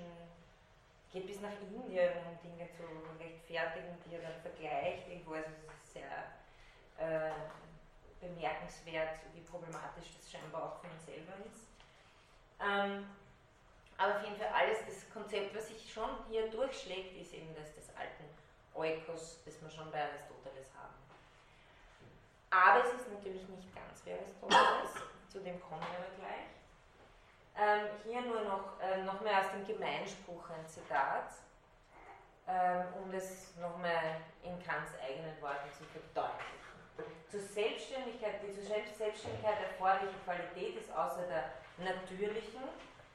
geht bis nach Indien, um Dinge zu rechtfertigen, die er dann vergleicht. Irgendwo, also sehr äh, bemerkenswert, wie problematisch das scheinbar auch für ihn selber ist. Ähm, aber auf jeden Fall alles das Konzept, was sich schon hier durchschlägt, ist eben das des alten Oikos, das wir schon bei Aristoteles haben. Aber es ist natürlich nicht ganz wie Aristoteles, zu dem kommen wir aber gleich. Ähm, hier nur noch, äh, noch mehr aus dem Gemeinspruch ein Zitat, ähm, um das nochmal in Kants eigenen Worten zu verdeutlichen. Zur Selbstständigkeit, die zur Selbstständigkeit erforderliche Qualität ist außer der natürlichen,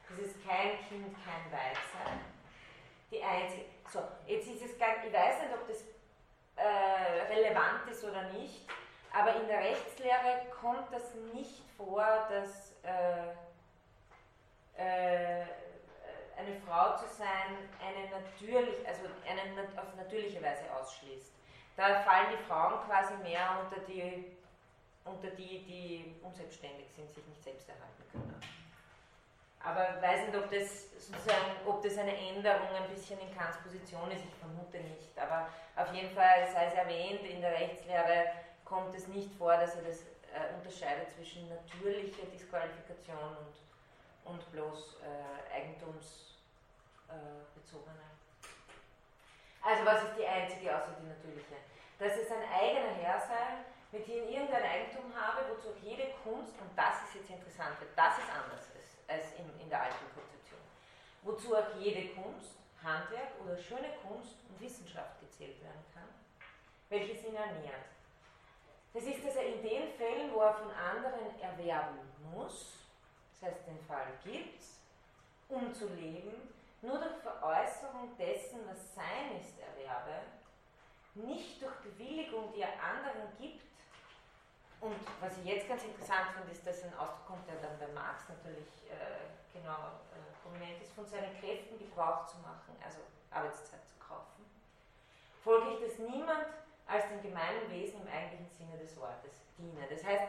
das ist kein Kind, kein Weibsein, die einzige. So, jetzt ist es gar, ich weiß nicht, ob das äh, relevant ist oder nicht, aber in der Rechtslehre kommt das nicht vor, dass äh, äh, eine Frau zu sein eine natürlich, also einen auf natürliche Weise ausschließt. Da fallen die Frauen quasi mehr unter die, unter die, die unselbstständig sind, sich nicht selbst erhalten können. Aber ich weiß nicht, ob das sozusagen, ob das eine Änderung ein bisschen in Kants Position ist, ich vermute nicht. Aber auf jeden Fall, sei es erwähnt, in der Rechtslehre kommt es nicht vor, dass er das äh, unterscheidet zwischen natürlicher Disqualifikation und, und bloß äh, eigentumsbezogener. Äh, also was ist die einzige außer die natürliche? Dass es ein eigener Herr sei, mit dem irgendein Eigentum habe, wozu jede Kunst, und das ist jetzt interessant, das ist anders als in, in der alten Konzeption. Wozu auch jede Kunst, Handwerk oder schöne Kunst und Wissenschaft gezählt werden kann, welches ihn ernährt. Das ist, dass er in den Fällen, wo er von anderen erwerben muss, das heißt den Fall gibt, um zu leben, nur durch Veräußerung dessen, was sein ist, erwerbe, nicht durch Bewilligung, die er anderen gibt, und was ich jetzt ganz interessant finde, ist, dass ein Ausdruck kommt, der dann bei Marx natürlich äh, genau äh, prominent ist, von seinen Kräften Gebrauch zu machen, also Arbeitszeit zu kaufen. Folglich, dass niemand als dem gemeinen Wesen im eigentlichen Sinne des Wortes diene. Das heißt,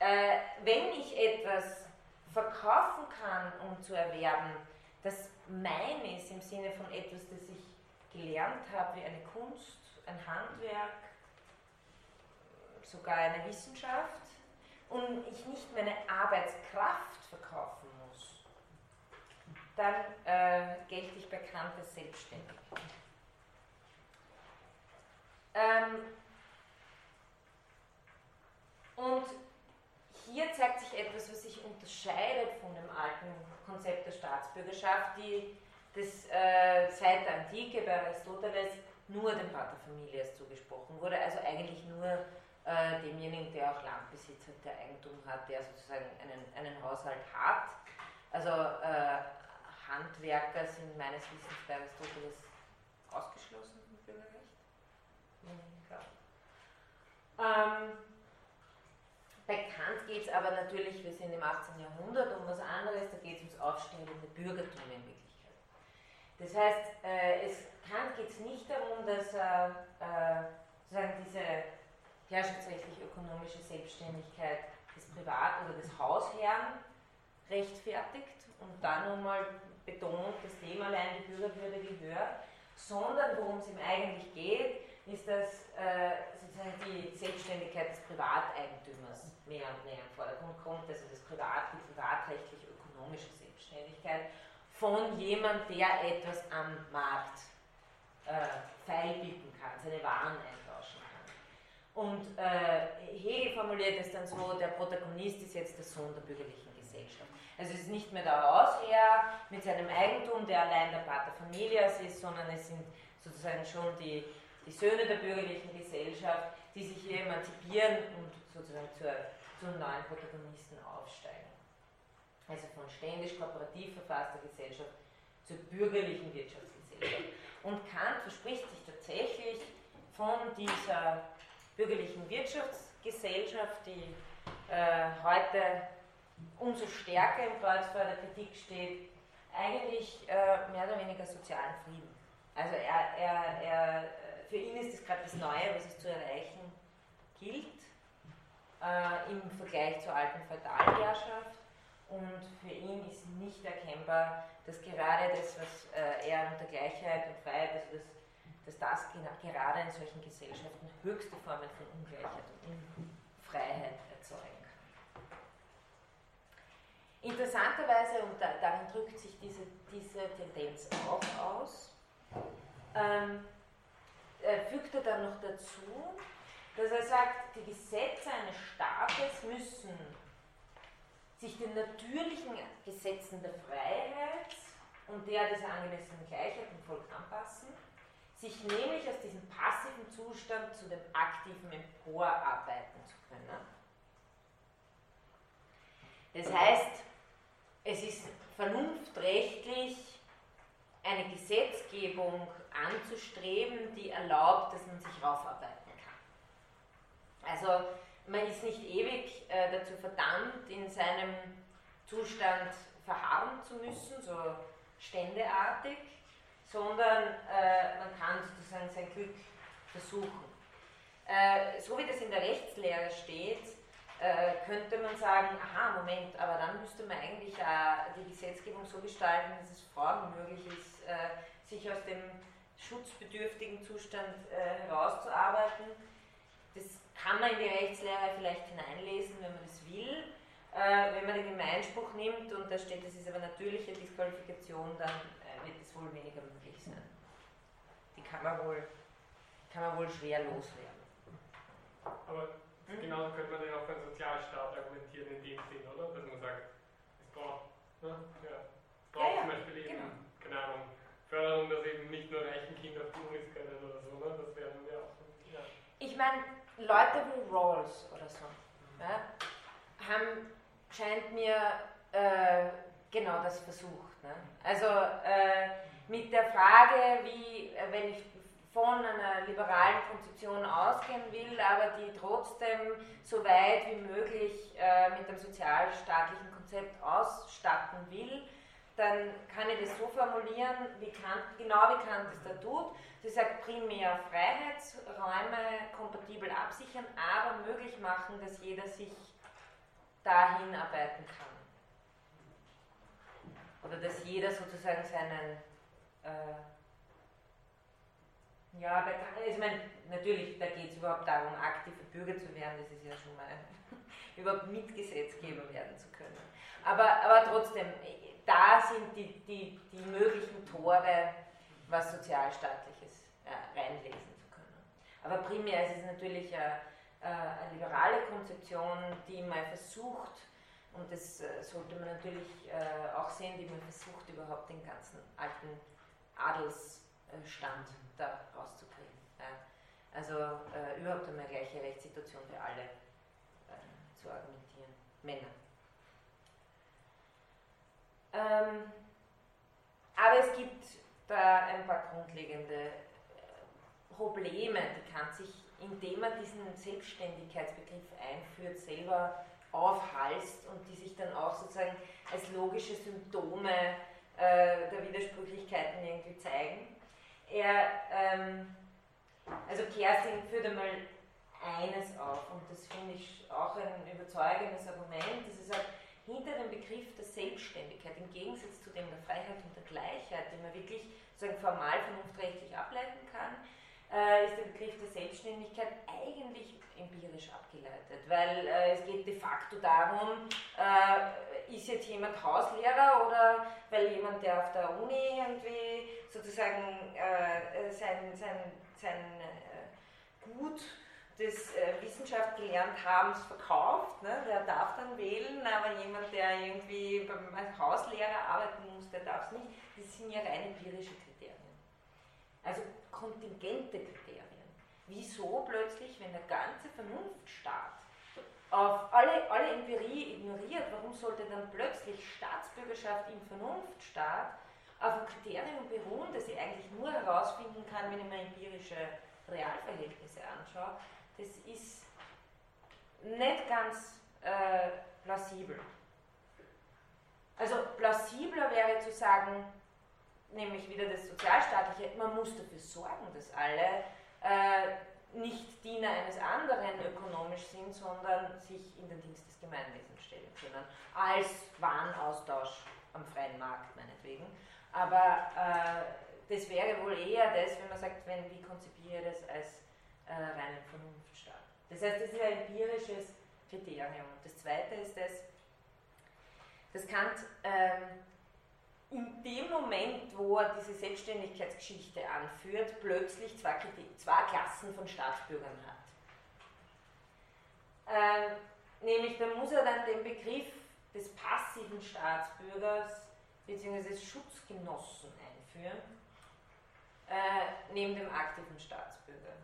äh, wenn ich etwas verkaufen kann, um zu erwerben, das mein ist im Sinne von etwas, das ich gelernt habe, wie eine Kunst, ein Handwerk, sogar eine Wissenschaft und ich nicht meine Arbeitskraft verkaufen muss, dann äh, gelte ich bekannt als selbstständig. Ähm, und hier zeigt sich etwas, was sich unterscheidet von dem alten Konzept der Staatsbürgerschaft, die das äh, seit der Antike bei Aristoteles nur dem Pater Familias zugesprochen wurde, also eigentlich nur äh, demjenigen, der auch Landbesitz hat, der Eigentum hat, der sozusagen einen, einen Haushalt hat. Also äh, Handwerker sind meines Wissens bei Aristoteles ausgeschlossen vom Bürgerrecht. Ähm, bei Kant geht es aber natürlich, wir sind im 18. Jahrhundert, um was anderes, da geht es ums aufsteigende Bürgertum in Wirklichkeit. Das heißt, äh, es, Kant geht es nicht darum, dass er äh, sozusagen diese herrschaftsrechtlich-ökonomische Selbstständigkeit des Privat- oder des Hausherrn rechtfertigt und dann nochmal betont, dass dem allein die Bürgerwürde gehört, sondern worum es ihm eigentlich geht, ist, dass äh, sozusagen die Selbstständigkeit des Privateigentümers mehr und mehr im Vordergrund kommt, also das Privat, die privatrechtlich-ökonomische Selbstständigkeit von jemand, der etwas am Markt äh, feilbieten kann, seine Waren kann. Und äh, Hegel formuliert es dann so, der Protagonist ist jetzt der Sohn der bürgerlichen Gesellschaft. Also es ist nicht mehr der Hausherr mit seinem Eigentum, der allein der Pater Familias ist, sondern es sind sozusagen schon die, die Söhne der bürgerlichen Gesellschaft, die sich hier emanzipieren und sozusagen zur, zum neuen Protagonisten aufsteigen. Also von ständisch-kooperativ verfasster Gesellschaft zur bürgerlichen Wirtschaftsgesellschaft. Und Kant verspricht sich tatsächlich von dieser bürgerlichen Wirtschaftsgesellschaft, die äh, heute umso stärker im Kreuz vor der Kritik steht, eigentlich äh, mehr oder weniger sozialen Frieden. Also er, er, er, für ihn ist das gerade das Neue, was es zu erreichen gilt äh, im Vergleich zur alten Feudalherrschaft. Und für ihn ist nicht erkennbar, dass gerade das, was äh, er unter Gleichheit und Freiheit, also dass, dass das gerade in solchen Gesellschaften höchste Formen von Ungleichheit und Unfreiheit erzeugen kann. Interessanterweise, und da, darin drückt sich diese, diese Tendenz auch aus, ähm, äh, fügt er dann noch dazu, dass er sagt, die Gesetze eines Staates müssen sich den natürlichen Gesetzen der Freiheit und der dieser angemessenen Gleichheit im Volk anpassen, sich nämlich aus diesem passiven Zustand zu dem aktiven emporarbeiten zu können. Das heißt, es ist vernunftrechtlich eine Gesetzgebung anzustreben, die erlaubt, dass man sich raufarbeiten also man ist nicht ewig äh, dazu verdammt, in seinem Zustand verharren zu müssen, so ständeartig, sondern äh, man kann sozusagen sein Glück versuchen. Äh, so wie das in der Rechtslehre steht, äh, könnte man sagen, aha, Moment, aber dann müsste man eigentlich die Gesetzgebung so gestalten, dass es Frauen möglich ist, äh, sich aus dem schutzbedürftigen Zustand äh, herauszuarbeiten. Das kann man in die Rechtslehre vielleicht hineinlesen, wenn man das will. Wenn man den Gemeinspruch nimmt und da steht, das ist aber natürliche Disqualifikation, dann wird es wohl weniger möglich sein. Die kann man wohl, kann man wohl schwer loswerden. Aber hm? genauso könnte man ja auch für einen Sozialstaat argumentieren in dem Sinn, oder? Dass man sagt, es braucht, ne? ja, es braucht ja, ja, zum Beispiel eben, genau. keine Ahnung, Förderung, dass eben nicht nur reichen Kinder auf die Unis können oder so, ne? Das wäre ja auch. Ja. Ich meine, Leute wie Rawls oder so ja, haben, scheint mir, äh, genau das versucht. Ne? Also äh, mit der Frage, wie, äh, wenn ich von einer liberalen Konzeption ausgehen will, aber die trotzdem so weit wie möglich äh, mit einem sozialstaatlichen Konzept ausstatten will, dann kann ich das so formulieren, wie Kant, genau wie Kant es da tut. Sie sagt primär Freiheitsräume kompatibel absichern, aber möglich machen, dass jeder sich dahin arbeiten kann. Oder dass jeder sozusagen seinen, äh, ja, kann, ich meine, natürlich, da geht es überhaupt darum, aktive Bürger zu werden, das ist ja schon mal, [LAUGHS] überhaupt Mitgesetzgeber werden zu können. Aber, aber trotzdem, da sind die, die, die möglichen Tore, was Sozialstaatliches äh, reinlesen zu können. Aber primär ist es natürlich äh, eine liberale Konzeption, die mal versucht, und das äh, sollte man natürlich äh, auch sehen, die man versucht, überhaupt den ganzen alten Adelsstand da rauszukriegen. Also äh, überhaupt eine gleiche Rechtssituation für alle äh, zu argumentieren. Männer. Ähm, aber es gibt da ein paar grundlegende äh, Probleme, die Kant sich, indem er diesen Selbstständigkeitsbegriff einführt, selber aufhalst und die sich dann auch sozusagen als logische Symptome äh, der Widersprüchlichkeiten irgendwie zeigen. Er, ähm, also Kerstin führt einmal eines auf und das finde ich auch ein überzeugendes Argument, dass er sagt, hinter dem Begriff der Selbstständigkeit, im Gegensatz zu dem der Freiheit und der Gleichheit, den man wirklich sozusagen formal vernunftrechtlich ableiten kann, äh, ist der Begriff der Selbstständigkeit eigentlich empirisch abgeleitet, weil äh, es geht de facto darum, äh, ist jetzt jemand Hauslehrer oder weil jemand, der auf der Uni irgendwie sozusagen äh, sein, sein, sein äh, Gut des äh, Wissenschaft gelernt haben, verkauft, ne? der darf dann wählen, aber jemand, der irgendwie beim, als Hauslehrer arbeiten muss, der darf es nicht. Das sind ja rein empirische Kriterien. Also kontingente Kriterien. Wieso plötzlich, wenn der ganze Vernunftstaat auf alle, alle Empirie ignoriert, warum sollte dann plötzlich Staatsbürgerschaft im Vernunftstaat auf ein Kriterium beruhen, das ich eigentlich nur herausfinden kann, wenn ich mir empirische Realverhältnisse anschaue? Das ist nicht ganz äh, plausibel. Also plausibler wäre zu sagen, nämlich wieder das Sozialstaatliche, man muss dafür sorgen, dass alle äh, nicht Diener eines anderen ökonomisch sind, sondern sich in den Dienst des Gemeinwesens stellen können, als Warenaustausch am freien Markt meinetwegen. Aber äh, das wäre wohl eher das, wenn man sagt, wenn, wie konzipiere ich das als äh, reinen Vernunftstaat. Das heißt, das ist ein empirisches Kriterium. Das zweite ist das, dass Kant ähm, in dem Moment, wo er diese Selbstständigkeitsgeschichte anführt, plötzlich zwei, zwei Klassen von Staatsbürgern hat. Ähm, nämlich, da muss er dann den Begriff des passiven Staatsbürgers bzw. des Schutzgenossen einführen, äh, neben dem aktiven Staatsbürger.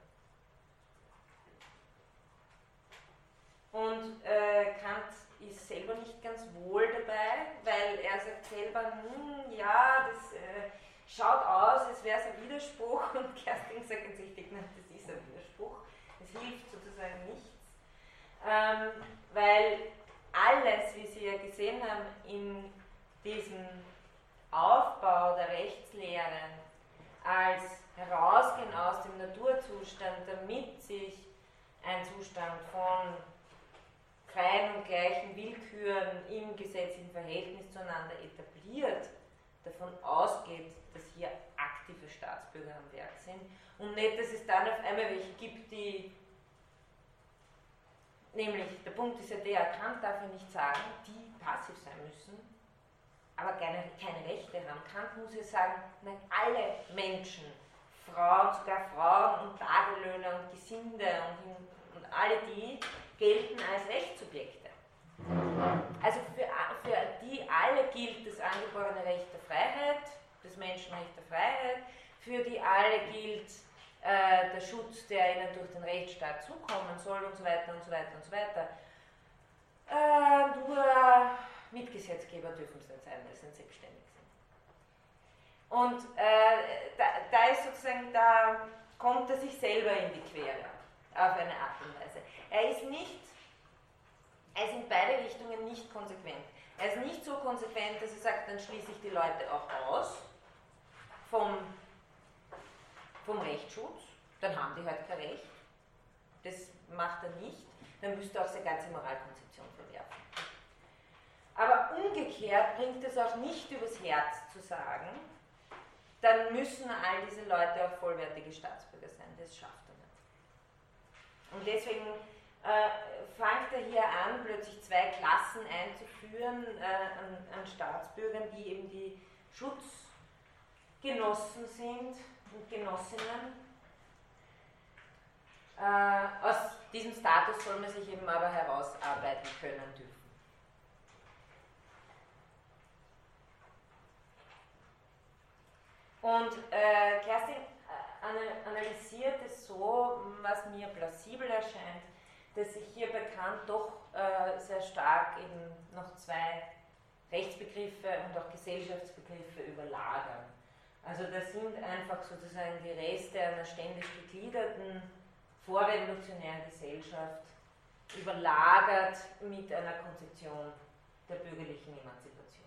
Und äh, Kant ist selber nicht ganz wohl dabei, weil er sagt selber, hm, ja, das äh, schaut aus, als wäre es ein Widerspruch [LAUGHS] und Kerstin sagt ganz richtig, nein, das ist ein Widerspruch. Es hilft sozusagen nichts, ähm, weil alles, wie Sie ja gesehen haben, in diesem Aufbau der Rechtslehre als herausgehen aus dem Naturzustand, damit sich ein Zustand von freien und gleichen Willküren im gesetzlichen Verhältnis zueinander etabliert, davon ausgeht, dass hier aktive Staatsbürger am Werk sind und nicht, dass es dann auf einmal welche gibt, die, nämlich der Punkt ist ja der, Kant darf ja nicht sagen, die passiv sein müssen, aber keine, keine Rechte haben. Kant muss ja sagen, nein, alle Menschen, Frauen, sogar Frauen und Tagelöhner und Gesinde und, und alle die gelten als Rechtssubjekte. Also für, für die alle gilt das angeborene Recht der Freiheit, das Menschenrecht der Freiheit, für die alle gilt äh, der Schutz, der ihnen durch den Rechtsstaat zukommen soll und so weiter und so weiter und so weiter. Äh, nur Mitgesetzgeber dürfen es nicht sein, weil sie selbstständig sind. Und äh, da, da ist sozusagen, da kommt er sich selber in die Quere auf eine Art und Weise. Er ist nicht, er ist in beide Richtungen nicht konsequent. Er ist nicht so konsequent, dass er sagt, dann schließe ich die Leute auch aus vom, vom Rechtsschutz, dann haben die halt kein Recht. Das macht er nicht, dann müsste er auch seine ganze Moralkonzeption verwerfen. Aber umgekehrt bringt es auch nicht übers Herz zu sagen, dann müssen all diese Leute auch vollwertige Staatsbürger sein. Das schafft er nicht. Und deswegen äh, fängt er hier an, plötzlich zwei Klassen einzuführen äh, an, an, Staatsbürgern, die eben die Schutzgenossen sind und Genossinnen. Äh, aus diesem Status soll man sich eben aber herausarbeiten können dürfen. Und äh, Kerstin äh, analysiert es so, was mir plausibel erscheint, dass sich hier bekannt doch äh, sehr stark eben noch zwei Rechtsbegriffe und auch Gesellschaftsbegriffe überlagern. Also das sind einfach sozusagen die Reste einer ständig gegliederten vorrevolutionären Gesellschaft, überlagert mit einer Konzeption der bürgerlichen Emanzipation.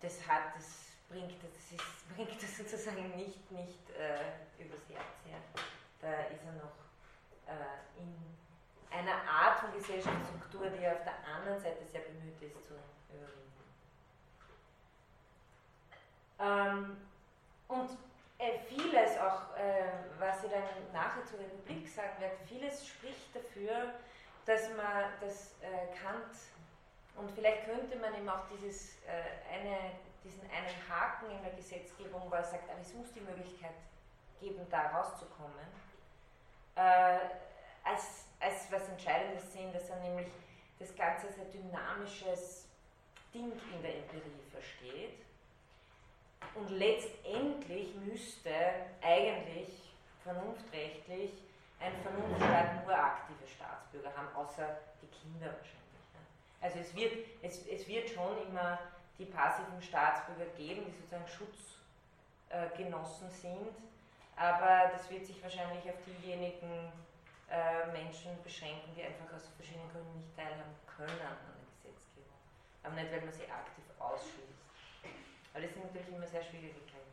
Das, hat, das, bringt, das, ist, [LAUGHS] bringt das sozusagen nicht, nicht äh, übers Herz her. Da ist er noch äh, in einer Art von Gesellschaftsstruktur, die auf der anderen Seite sehr bemüht ist zu überwinden. Ähm, und äh, vieles, auch äh, was Sie dann nachher zur Republik sagen werden, vieles spricht dafür, dass man das äh, Kant und vielleicht könnte man ihm auch dieses, äh, eine, diesen einen Haken in der Gesetzgebung, wo er sagt, aber es muss die Möglichkeit geben, da rauszukommen, äh, als, als was Entscheidendes sehen, dass er nämlich das Ganze als ein dynamisches Ding in der Empirie versteht. Und letztendlich müsste eigentlich vernunftrechtlich ein Vernunftstaat nur aktive Staatsbürger haben, außer die Kinder wahrscheinlich. Ne? Also es wird, es, es wird schon immer die passiven Staatsbürger geben, die sozusagen Schutzgenossen äh, sind, aber das wird sich wahrscheinlich auf diejenigen äh, Menschen beschränken, die einfach aus verschiedenen Gründen nicht teilhaben können an der Gesetzgebung. Aber nicht, weil man sie aktiv ausschließt. Aber das sind natürlich immer sehr schwierige Grenzen.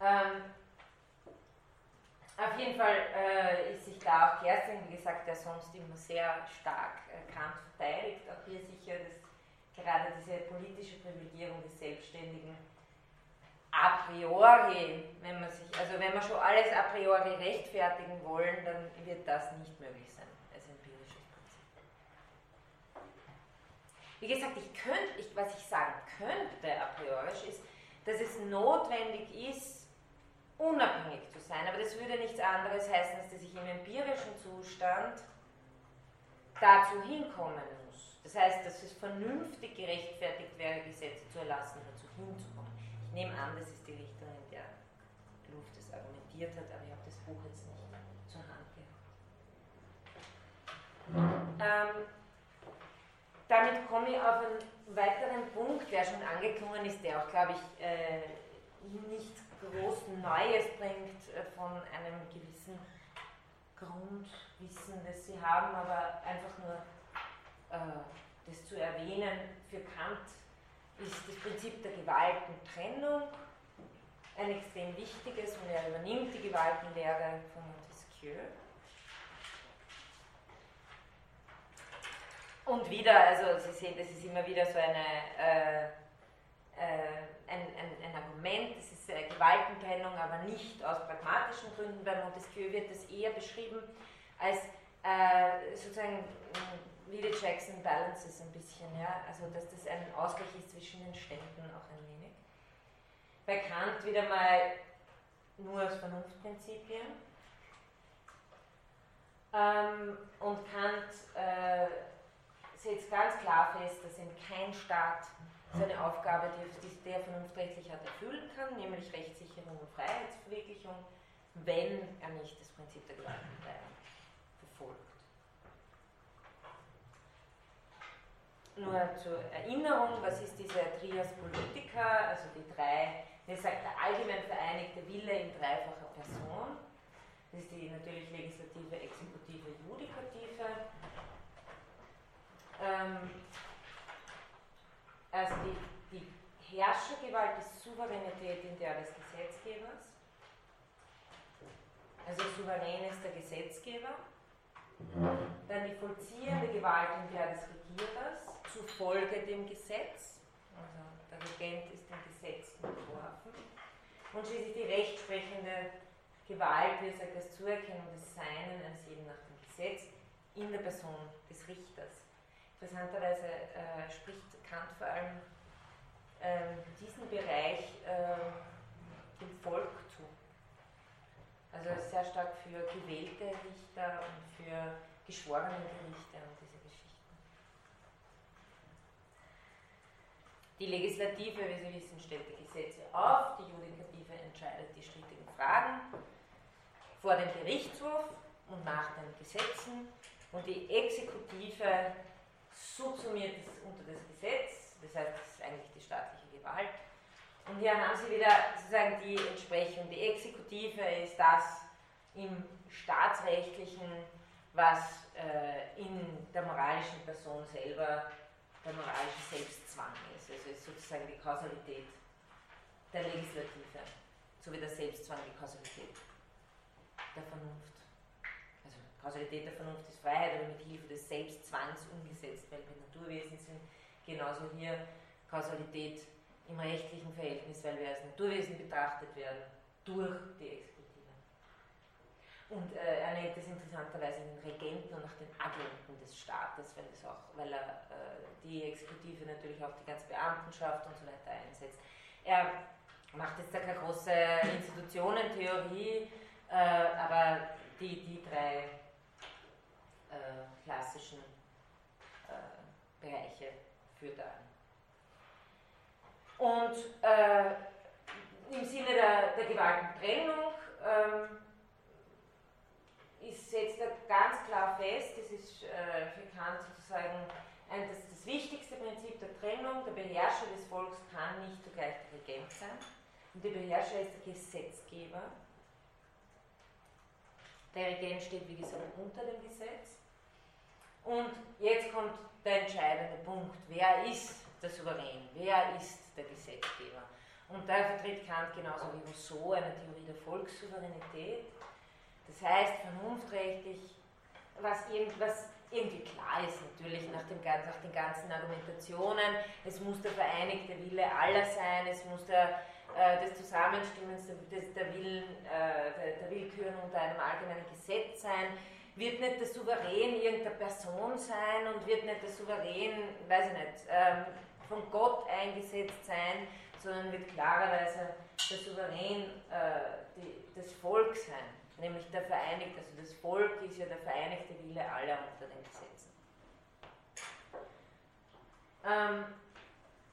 Ähm, auf jeden Fall äh, ist sich da auch Kerstin, wie gesagt, der sonst immer sehr stark äh, Kant verteidigt, auch hier sicher, dass gerade diese politische Privilegierung des Selbstständigen a priori, wenn man sich, also wenn wir schon alles a priori rechtfertigen wollen, dann wird das nicht möglich sein als empirisches Prinzip. Wie gesagt, ich könnte, ich, was ich sagen könnte a priori ist, dass es notwendig ist, unabhängig zu sein, aber das würde nichts anderes heißen, als dass ich im empirischen Zustand dazu hinkommen muss. Das heißt, dass es vernünftig gerechtfertigt wäre, Gesetze zu erlassen, dazu hinzukommen nehme an, das ist die Richtung, in der Luft es argumentiert hat, aber ich habe das Buch jetzt nicht zur Hand gehabt. Ähm, damit komme ich auf einen weiteren Punkt, der schon angeklungen ist, der auch, glaube ich, äh, nichts groß Neues bringt äh, von einem gewissen Grundwissen, das Sie haben, aber einfach nur das zu erwähnen. Für Kant ist das Prinzip der Gewaltentrennung ein extrem wichtiges und er übernimmt die Gewaltenlehre von Montesquieu. Und wieder, also Sie sehen, das ist immer wieder so eine, äh, äh, ein, ein, ein, Argument, das ist äh, Gewaltentrennung, aber nicht aus pragmatischen Gründen. Bei Montesquieu wird das eher beschrieben als äh, sozusagen Lily Jackson Balances ein bisschen, ja, also dass das ein Ausgleich ist zwischen den Ständen auch ein wenig. Bei Kant wieder mal nur als Vernunftprinzipien. Ähm, und Kant äh, setzt ganz klar fest, dass eben kein Staat seine Aufgabe, die, die der vernunftrechtlich hat, erfüllen kann, nämlich Rechtssicherung und Freiheitsverwirklichung, wenn er nicht das Prinzip der Gewaltenteilung nur zur Erinnerung, was ist diese Trias Politica, also die drei, wie sagt der allgemein vereinigte Wille in dreifacher Person. Das ist die natürlich legislative, exekutive, judikative. Ähm, also die, die Herrschergewalt ist Souveränität in der des Gesetzgebers. Also souverän ist der Gesetzgeber. Dann die vollziehende Gewalt in der des Regierers zufolge dem Gesetz, also der Regent ist dem Gesetz unterworfen, und schließlich die rechtsprechende Gewalt, wie er sagt, das Zuerkennen des Seinen eines jeden nach dem Gesetz in der Person des Richters. Interessanterweise äh, spricht Kant vor allem ähm, diesen Bereich äh, dem Volk. Also sehr stark für gewählte Richter und für geschworene Gerichte und diese Geschichten. Die Legislative, wie Sie wissen, stellt die Gesetze auf, die Judikative entscheidet die strittigen Fragen vor dem Gerichtshof und nach den Gesetzen und die Exekutive subsumiert es unter das Gesetz, das heißt, es ist eigentlich die staatliche Gewalt. Und hier haben Sie wieder sozusagen die Entsprechung. Die Exekutive ist das im staatsrechtlichen, was äh, in der moralischen Person selber der moralische Selbstzwang ist. Also ist sozusagen die Kausalität der Legislative, sowie der Selbstzwang die Kausalität der Vernunft. Kausalität der Vernunft ist Freiheit, aber mit Hilfe des Selbstzwangs umgesetzt, weil wir Naturwesen sind. Genauso hier Kausalität im rechtlichen Verhältnis, weil wir als Naturwesen betrachtet werden durch die Exekutive. Und äh, er nennt es interessanterweise den Regenten und auch den Agenten des Staates, weil, das auch, weil er äh, die Exekutive natürlich auch die ganze Beamtenschaft und so weiter einsetzt. Er macht jetzt da keine große Institutionentheorie, äh, aber die, die drei äh, klassischen äh, Bereiche führt an. Und äh, im Sinne der, der Gewaltentrennung ähm, ist, setzt er ganz klar fest, das ist äh, für Kant sozusagen ein, das, das wichtigste Prinzip der Trennung, der Beherrscher des Volks kann nicht zugleich der Regent sein. Und der Beherrscher ist der Gesetzgeber. Der Regent steht, wie gesagt, unter dem Gesetz. Und jetzt kommt der entscheidende Punkt. Wer ist der Souverän? Wer ist der Gesetzgeber? Und da vertritt Kant genauso wie Rousseau eine Theorie der Volkssouveränität. Das heißt, vernunftrechtlich, was, irgendwas irgendwie klar ist natürlich nach, dem, nach den ganzen Argumentationen, es muss der vereinigte Wille aller sein, es muss der, äh, des Zusammenstimmens der, der, Willen, äh, der, Willküren unter einem allgemeinen Gesetz sein, wird nicht der Souverän irgendeine Person sein und wird nicht der Souverän, weiß ich nicht, ähm, von Gott eingesetzt sein, sondern wird klarerweise der Souverän äh, die, das Volk sein, nämlich der Vereinigte, also das Volk ist ja der vereinigte Wille aller unter den Gesetzen. Ähm,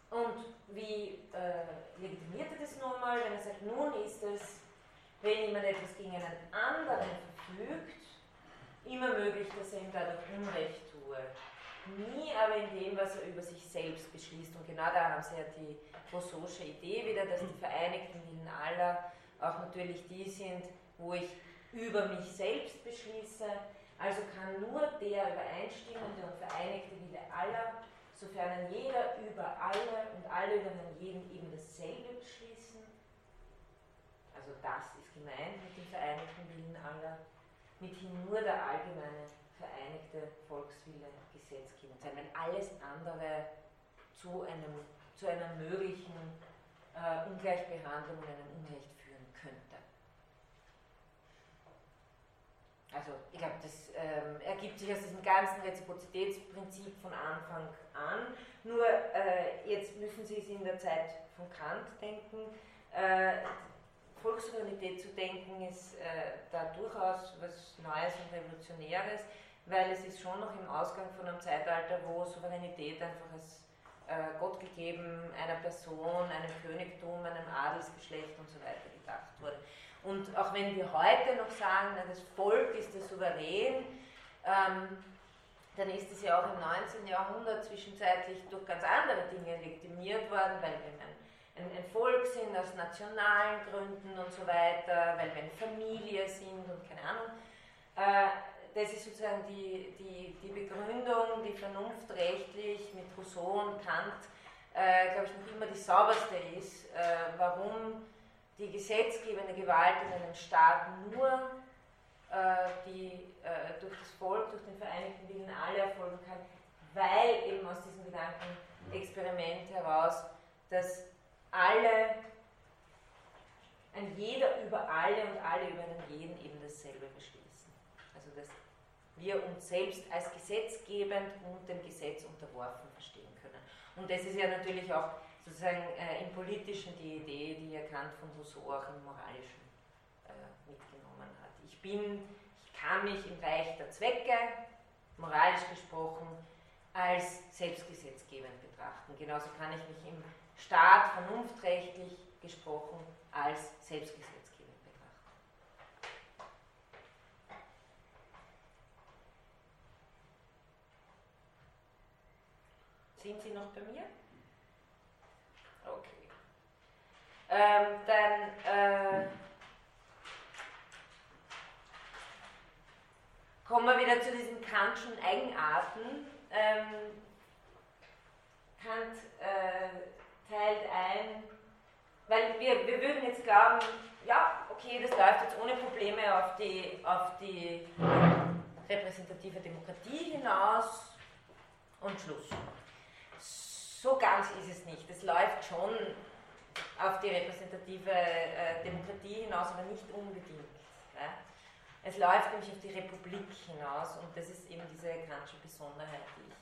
und wie äh, legitimiert er das nun mal, wenn er sagt, nun ist es, wenn jemand etwas gegen einen anderen verfügt, immer möglich, dass er ihm dadurch Unrecht tue. Nie aber in dem, was er über sich selbst beschließt. Und genau da haben Sie ja die Rousseausche Idee wieder, dass die Vereinigten Willen aller auch natürlich die sind, wo ich über mich selbst beschließe. Also kann nur der übereinstimmende und vereinigte Wille aller, sofern jeder über alle und alle über einen jeden eben dasselbe beschließen. Also das ist gemeint mit dem vereinigten Willen aller mithin nur der allgemeine vereinigte Volkswille gesetzgebend sein, wenn alles andere zu, einem, zu einer möglichen äh, Ungleichbehandlung und einem Unrecht führen könnte. Also ich glaube, das ähm, ergibt sich aus diesem ganzen Reziprozitätsprinzip von Anfang an. Nur äh, jetzt müssen Sie es in der Zeit von Kant denken. Äh, Volkssouveränität zu denken, ist äh, da durchaus was Neues und Revolutionäres, weil es ist schon noch im Ausgang von einem Zeitalter, wo Souveränität einfach als äh, Gott gegeben, einer Person, einem Königtum, einem Adelsgeschlecht und so weiter gedacht wurde. Und auch wenn wir heute noch sagen, das Volk ist der Souverän, ähm, dann ist es ja auch im 19. Jahrhundert zwischenzeitlich durch ganz andere Dinge legitimiert worden, weil wenn man ein, ein Volk sind aus nationalen Gründen und so weiter, weil wir eine Familie sind und keine Ahnung. Äh, das ist sozusagen die, die, die Begründung, die vernunftrechtlich mit Rousseau und Kant, äh, glaube ich, noch immer die sauberste ist, äh, warum die gesetzgebende Gewalt in einem Staat nur äh, die, äh, durch das Volk, durch den Vereinigten Willen alle erfolgen kann, weil eben aus diesem Gedankenexperiment heraus das alle, ein jeder über alle und alle über einen jeden eben dasselbe beschließen. Also dass wir uns selbst als gesetzgebend und dem Gesetz unterworfen verstehen können. Und das ist ja natürlich auch sozusagen äh, im Politischen die Idee, die er Kant von Rousseau auch im Moralischen äh, mitgenommen hat. Ich bin, ich kann mich im Reich der Zwecke, moralisch gesprochen, als selbstgesetzgebend betrachten. Genauso kann ich mich im Staat vernunftrechtlich gesprochen als selbstgesetzgebend betrachten. Sind Sie noch bei mir? Okay. Ähm, dann äh, kommen wir wieder zu diesen Kantschen Eigenarten. Ähm, Kant äh, teilt ein, weil wir, wir würden jetzt glauben, ja, okay, das läuft jetzt ohne Probleme auf die, auf die repräsentative Demokratie hinaus und Schluss. So ganz ist es nicht. Es läuft schon auf die repräsentative äh, Demokratie hinaus, aber nicht unbedingt. Es läuft nämlich auf die Republik hinaus und das ist eben diese Kantsche Besonderheit, die ich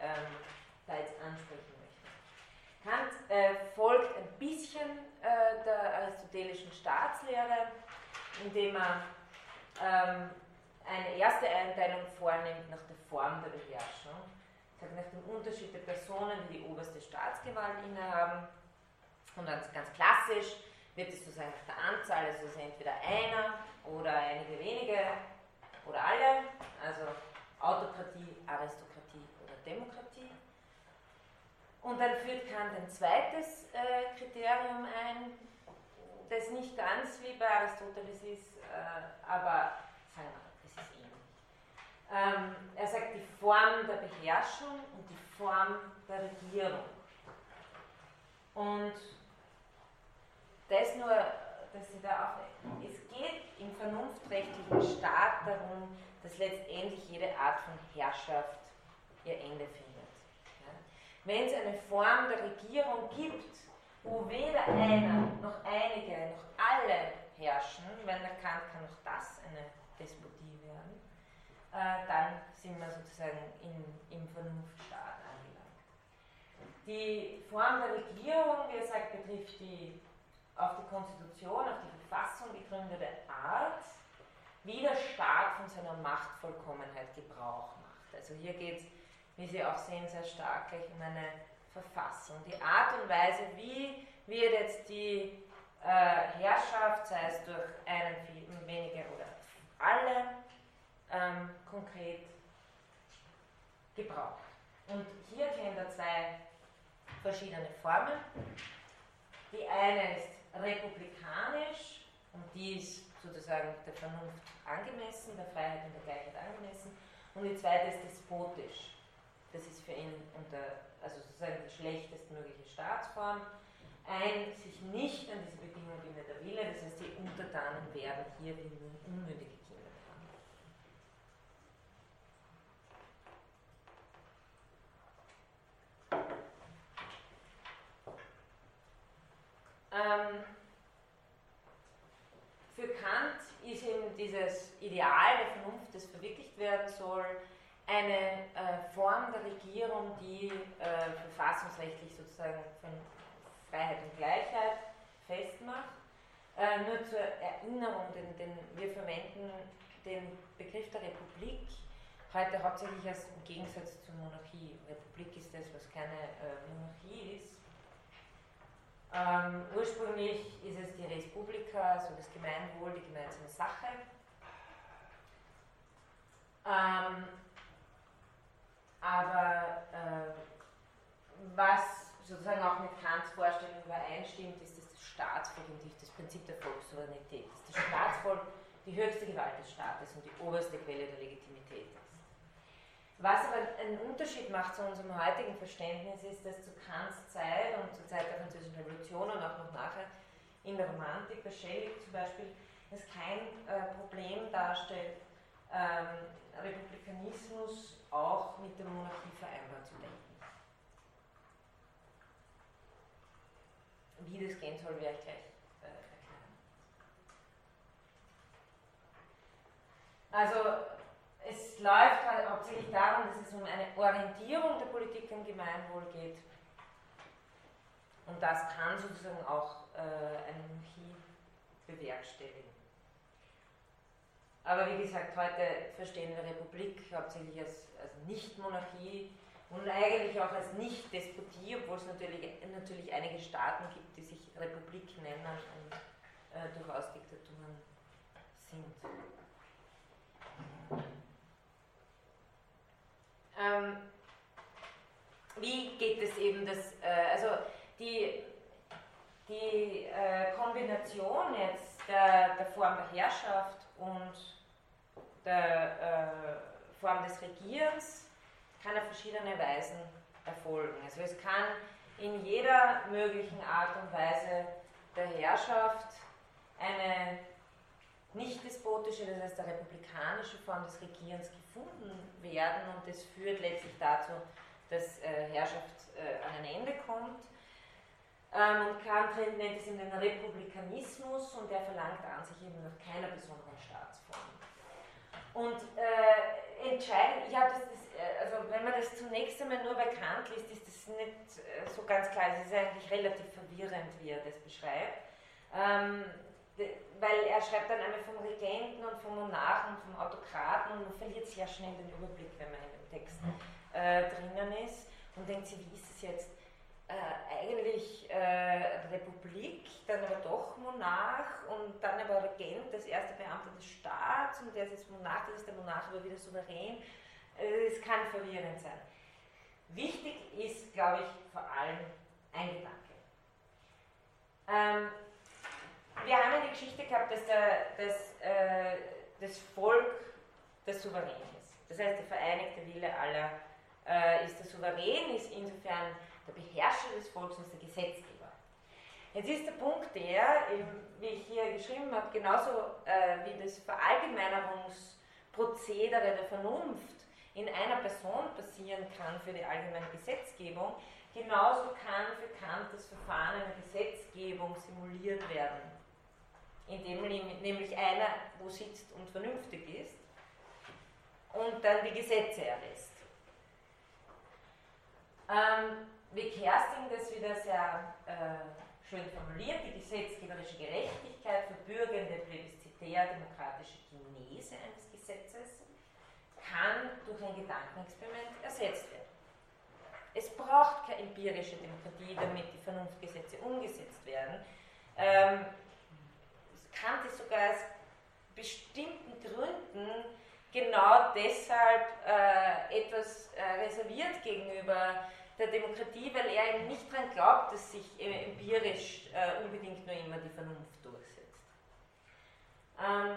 ähm, da jetzt ansprechen möchte. Kant äh, folgt ein bisschen äh, der aristotelischen Staatslehre, indem er ähm, eine erste Einteilung vornimmt nach der Form der Beherrschung nach dem Unterschied der Personen, die die oberste Staatsgewalt innehaben. Und ganz, ganz klassisch wird es sozusagen nach der Anzahl, also es ist entweder einer oder einige wenige oder alle, also Autokratie, Aristokratie oder Demokratie. Und dann führt Kant ein zweites äh, Kriterium ein, das nicht ganz wie bei Aristoteles ist, äh, aber sagen wir ähm, er sagt die Form der Beherrschung und die Form der Regierung. Und das nur, dass Sie da auch, es geht im vernunftrechtlichen Staat darum, dass letztendlich jede Art von Herrschaft ihr Ende findet. Ja? Wenn es eine Form der Regierung gibt, wo weder einer noch einige noch alle herrschen, wenn der Kant kann auch das eine Despotie äh, dann sind wir sozusagen in, im Vernunftstaat angelangt. Die Form der Regierung, wie gesagt, betrifft die auf die Konstitution, auf die Verfassung gegründete Art, wie der Staat von seiner Machtvollkommenheit Gebrauch macht. Also hier geht es, wie Sie auch sehen, sehr stark gleich um eine Verfassung. Die Art und Weise, wie wird jetzt die äh, Herrschaft, sei es durch einen, wenige oder alle, ähm, konkret gebraucht. Und hier kennt er zwei verschiedene Formen. Die eine ist republikanisch und die ist sozusagen der Vernunft angemessen, der Freiheit und der Gleichheit angemessen. Und die zweite ist despotisch. Das ist für ihn unter, also sozusagen die schlechtestmögliche Staatsform. Ein sich nicht an diese Bedingungen bindet der Wille, das heißt, die Untertanen werden hier wie unmündige Ähm, für Kant ist eben dieses Ideal der Vernunft, das verwirklicht werden soll, eine äh, Form der Regierung, die äh, verfassungsrechtlich sozusagen von Freiheit und Gleichheit festmacht. Äh, nur zur Erinnerung, denn, denn, wir verwenden den Begriff der Republik heute hauptsächlich als im Gegensatz zur Monarchie. Republik ist das, was keine äh, Monarchie ist. Ähm, ursprünglich ist es die Res Publica, also das Gemeinwohl, die gemeinsame Sache. Ähm, aber äh, was sozusagen auch mit Kants Vorstellung übereinstimmt, ist, dass das Staatsvolk und das Prinzip der Volkssouveränität, dass das Staatsvolk die höchste Gewalt des Staates und die oberste Quelle der Legitimität. Was aber einen Unterschied macht zu unserem heutigen Verständnis ist, dass zu Kants Zeit und zur Zeit der Französischen Revolution und auch noch nachher in der Romantik, bei Shelley zum Beispiel, es kein äh, Problem darstellt, ähm, Republikanismus auch mit der Monarchie vereinbar zu denken. Wie das gehen soll, werde ich gleich äh, erklären. Also es läuft halt hauptsächlich darum, dass es um eine Orientierung der Politik im Gemeinwohl geht. Und das kann sozusagen auch äh, eine Monarchie bewerkstelligen. Aber wie gesagt, heute verstehen wir Republik hauptsächlich als, als Nicht-Monarchie und eigentlich auch als Nicht-Despotie, obwohl es natürlich, natürlich einige Staaten gibt, die sich Republik nennen und äh, durchaus Diktaturen sind. Ähm, wie geht es eben, dass, äh, also die, die äh, Kombination jetzt der, der Form der Herrschaft und der äh, Form des Regierens kann auf verschiedene Weisen erfolgen. Also es kann in jeder möglichen Art und Weise der Herrschaft eine nicht despotische, das heißt eine republikanische Form des Regierens gefunden werden und das führt letztlich dazu, dass äh, Herrschaft äh, an ein Ende kommt. Ähm, und Kant nennt es den Republikanismus und der verlangt an sich eben nach keiner besonderen Staatsform. Und äh, entscheidend, ich habe das, das, äh, also wenn man das zunächst einmal nur bei Kant liest, ist das nicht so ganz klar. Es ist eigentlich relativ verwirrend, wie er das beschreibt. Ähm, weil er schreibt dann einmal vom Regenten und vom Monarchen und vom Autokraten und man verliert sehr schnell den Überblick, wenn man in dem Text äh, drinnen ist und denkt sich, wie ist es jetzt? Äh, eigentlich äh, Republik, dann aber doch Monarch und dann aber Regent, das erste Beamte des Staats und der ist jetzt Monarch, das ist der Monarch aber wieder souverän. Äh, es kann verwirrend sein. Wichtig ist, glaube ich, vor allem ein Gedanke. Ähm, wir haben ja die Geschichte gehabt, dass der, das, äh, das Volk das Souverän ist. Das heißt, der vereinigte Wille aller äh, ist der Souverän, ist insofern der Beherrscher des Volkes und der Gesetzgeber. Jetzt ist der Punkt der, wie ich hier geschrieben habe, genauso äh, wie das Verallgemeinerungsprozedere der Vernunft in einer Person passieren kann für die allgemeine Gesetzgebung, genauso kann für Kant das Verfahren einer Gesetzgebung simuliert werden, indem nämlich einer wo sitzt und vernünftig ist und dann die Gesetze erlässt. Ähm, wie Kerstin das wieder sehr äh, schön formuliert, die gesetzgeberische Gerechtigkeit, verbürgende plebiszitär-demokratische Genese eines Gesetzes kann durch ein Gedankenexperiment ersetzt werden. Es braucht keine empirische Demokratie, damit die Vernunftgesetze umgesetzt werden. Ähm, Kant ist sogar aus bestimmten Gründen genau deshalb äh, etwas äh, reserviert gegenüber der Demokratie, weil er eben nicht daran glaubt, dass sich äh, empirisch äh, unbedingt nur immer die Vernunft durchsetzt. Ähm,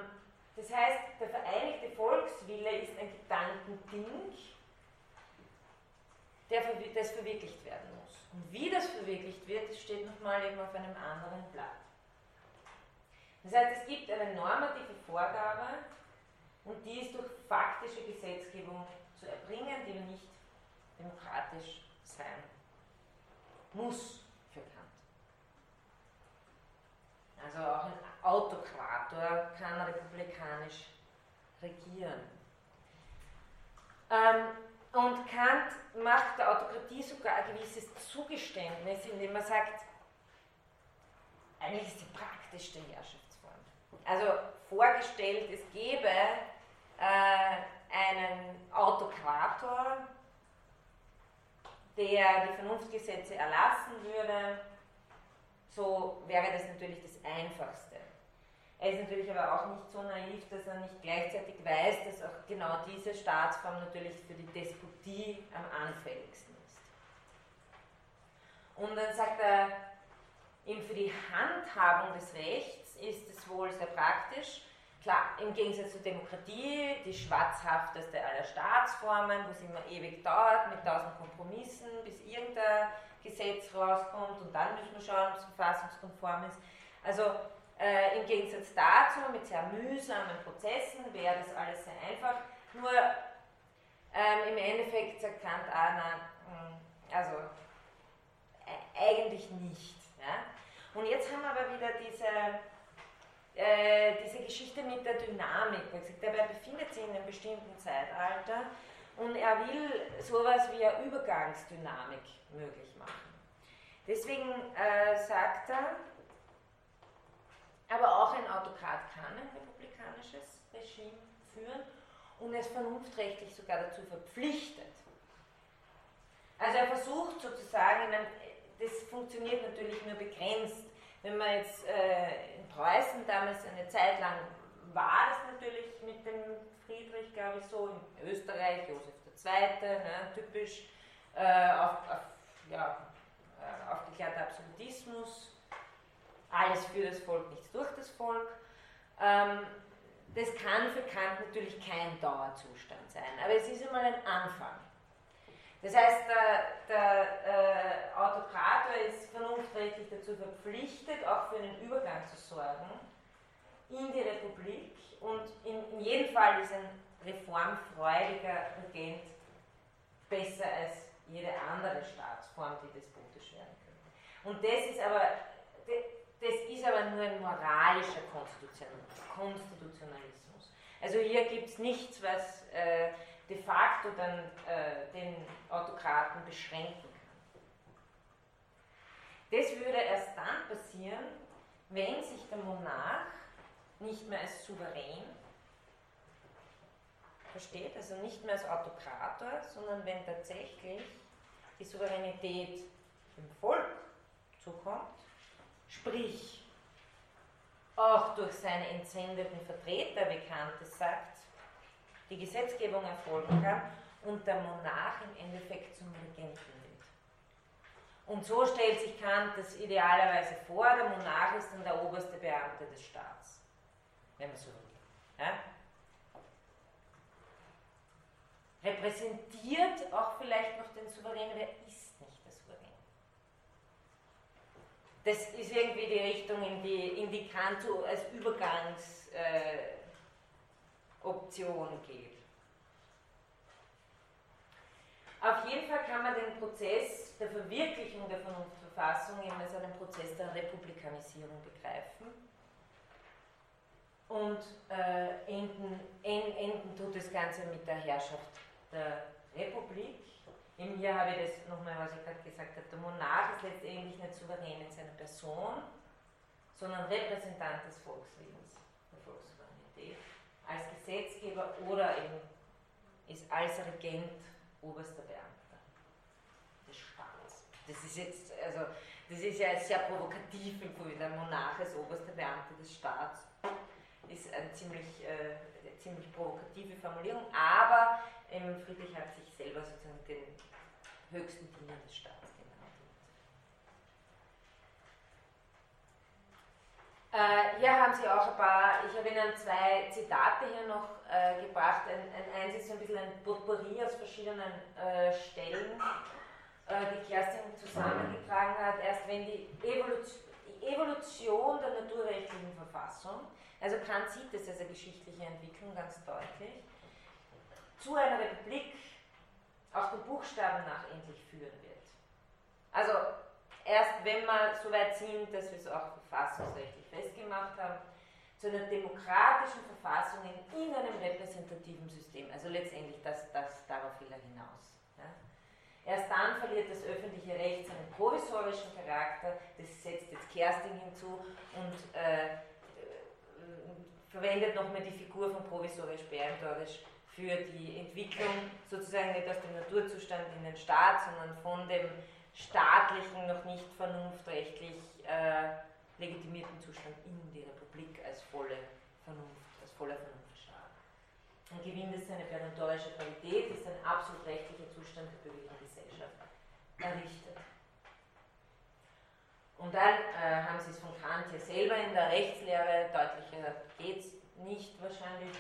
das heißt, der vereinigte Volkswille ist ein Gedankending, der, das verwirklicht werden muss. Und wie das verwirklicht wird, das steht nochmal eben auf einem anderen Blatt. Das heißt, es gibt eine normative Vorgabe und die ist durch faktische Gesetzgebung zu erbringen, die nicht demokratisch sein muss für Kant. Also auch ein Autokrator kann republikanisch regieren. Ähm, und Kant macht der Autokratie sogar ein gewisses Zugeständnis, indem er sagt, eigentlich ist sie praktisch die Herrschaftsform. Also vorgestellt, es gäbe äh, einen Autokrator, der die Vernunftgesetze erlassen würde, so wäre das natürlich das Einfachste. Er ist natürlich aber auch nicht so naiv, dass er nicht gleichzeitig weiß, dass auch genau diese Staatsform natürlich für die Despotie am anfälligsten ist. Und dann sagt er, die Handhabung des Rechts ist es wohl sehr praktisch, Klar, im Gegensatz zur Demokratie, die schwarzhafteste aller Staatsformen, wo es immer ewig dauert, mit tausend Kompromissen, bis irgendein Gesetz rauskommt und dann müssen wir schauen, ob es verfassungskonform ist. Also äh, im Gegensatz dazu, mit sehr mühsamen Prozessen, wäre das alles sehr einfach. Nur ähm, im Endeffekt sagt Kant, ah, na, hm, also äh, eigentlich nicht. Und jetzt haben wir aber wieder diese äh, diese Geschichte mit der Dynamik. Er befindet sich in einem bestimmten Zeitalter und er will sowas wie eine Übergangsdynamik möglich machen. Deswegen äh, sagt er, aber auch ein Autokrat kann ein republikanisches Regime führen und es vernunftrechtlich sogar dazu verpflichtet. Also er versucht sozusagen, das funktioniert natürlich nur begrenzt. Wenn man jetzt äh, in Preußen damals eine Zeit lang war das natürlich mit dem Friedrich, glaube ich, so, in Österreich, Josef II., ne, typisch äh, auf, auf, ja, äh, aufgeklärter Absolutismus, alles für das Volk, nichts durch das Volk. Ähm, das kann für Kant natürlich kein Dauerzustand sein, aber es ist einmal ein Anfang. Das heißt, der, der äh, Autokrator ist vernunftrechtlich dazu verpflichtet, auch für einen Übergang zu sorgen in die Republik und in, in jedem Fall ist ein reformfreudiger Regent besser als jede andere Staatsform, die despotisch werden könnte. Und das ist aber, das ist aber nur ein moralischer Konstitutionalismus. Also hier gibt es nichts, was äh, de facto dann äh, den Autokraten beschränken kann. Das würde erst dann passieren, wenn sich der Monarch nicht mehr als souverän versteht, also nicht mehr als Autokrator, sondern wenn tatsächlich die Souveränität dem Volk zukommt, sprich auch durch seine entsendeten Vertreter, wie Kant es sagt, die Gesetzgebung erfolgen kann und der Monarch im Endeffekt zum Regenten wird. Und so stellt sich Kant das idealerweise vor, der Monarch ist dann der oberste Beamte des Staats, wenn man so will. Ja? repräsentiert auch vielleicht noch den Souverän, wer ist nicht der Souverän? Das ist irgendwie die Richtung, in die, in die Kant als Übergangsoption äh, geht. Auf jeden Fall kann man den Prozess der Verwirklichung der Vernunftverfassung eben als einen Prozess der Republikanisierung begreifen. Und äh, enden, enden tut das Ganze mit der Herrschaft der Republik. Eben hier habe ich das nochmal, was ich gerade gesagt habe, der Monarch ist letztendlich nicht souverän in seiner Person, sondern Repräsentant des Volkslebens, als Gesetzgeber oder eben ist als Regent oberster Beamter des Staates. Das ist jetzt, also, das ist ja sehr provokativ im Gefühl, der Monarch als oberster Beamter des Staats ist eine ziemlich, äh, eine ziemlich provokative Formulierung, aber Friedrich hat sich selber sozusagen den höchsten Diener des Staates Äh, hier haben Sie auch ein paar, ich habe Ihnen zwei Zitate hier noch äh, gebracht. Ein, ein, eins ist ein bisschen ein Potpourri aus verschiedenen äh, Stellen, äh, die Kerstin zusammengetragen hat. Erst wenn die Evolution, die Evolution der naturrechtlichen Verfassung, also Kant sieht das als eine geschichtliche Entwicklung ganz deutlich, zu einer Republik auch den Buchstaben nach endlich führen wird. Also erst wenn wir so weit sind, dass wir es auch verfassungsrechtlich festgemacht haben, zu einer demokratischen Verfassung in, einem repräsentativen System. Also letztendlich, das, das, darauf will er hinaus. Ja. Erst dann verliert das öffentliche Recht seinen provisorischen Charakter, das setzt jetzt Kerstin hinzu und äh, äh verwendet nochmal die Figur von provisorisch peremptorisch für die Entwicklung sozusagen nicht aus dem Naturzustand in den Staat, sondern von dem staatlichen, noch nicht vernunftrechtlich äh, legitimierten Zustand in die Republik als volle Vernunft, als voller Vernunftstaat. Ein Gewinn ist seine peremptorische Qualität, ist ein absolut rechtlicher Zustand der bürgerlichen Gesellschaft errichtet. Und dann äh, haben Sie es von Kant hier selber in der Rechtslehre, deutlicher geht es nicht wahrscheinlich,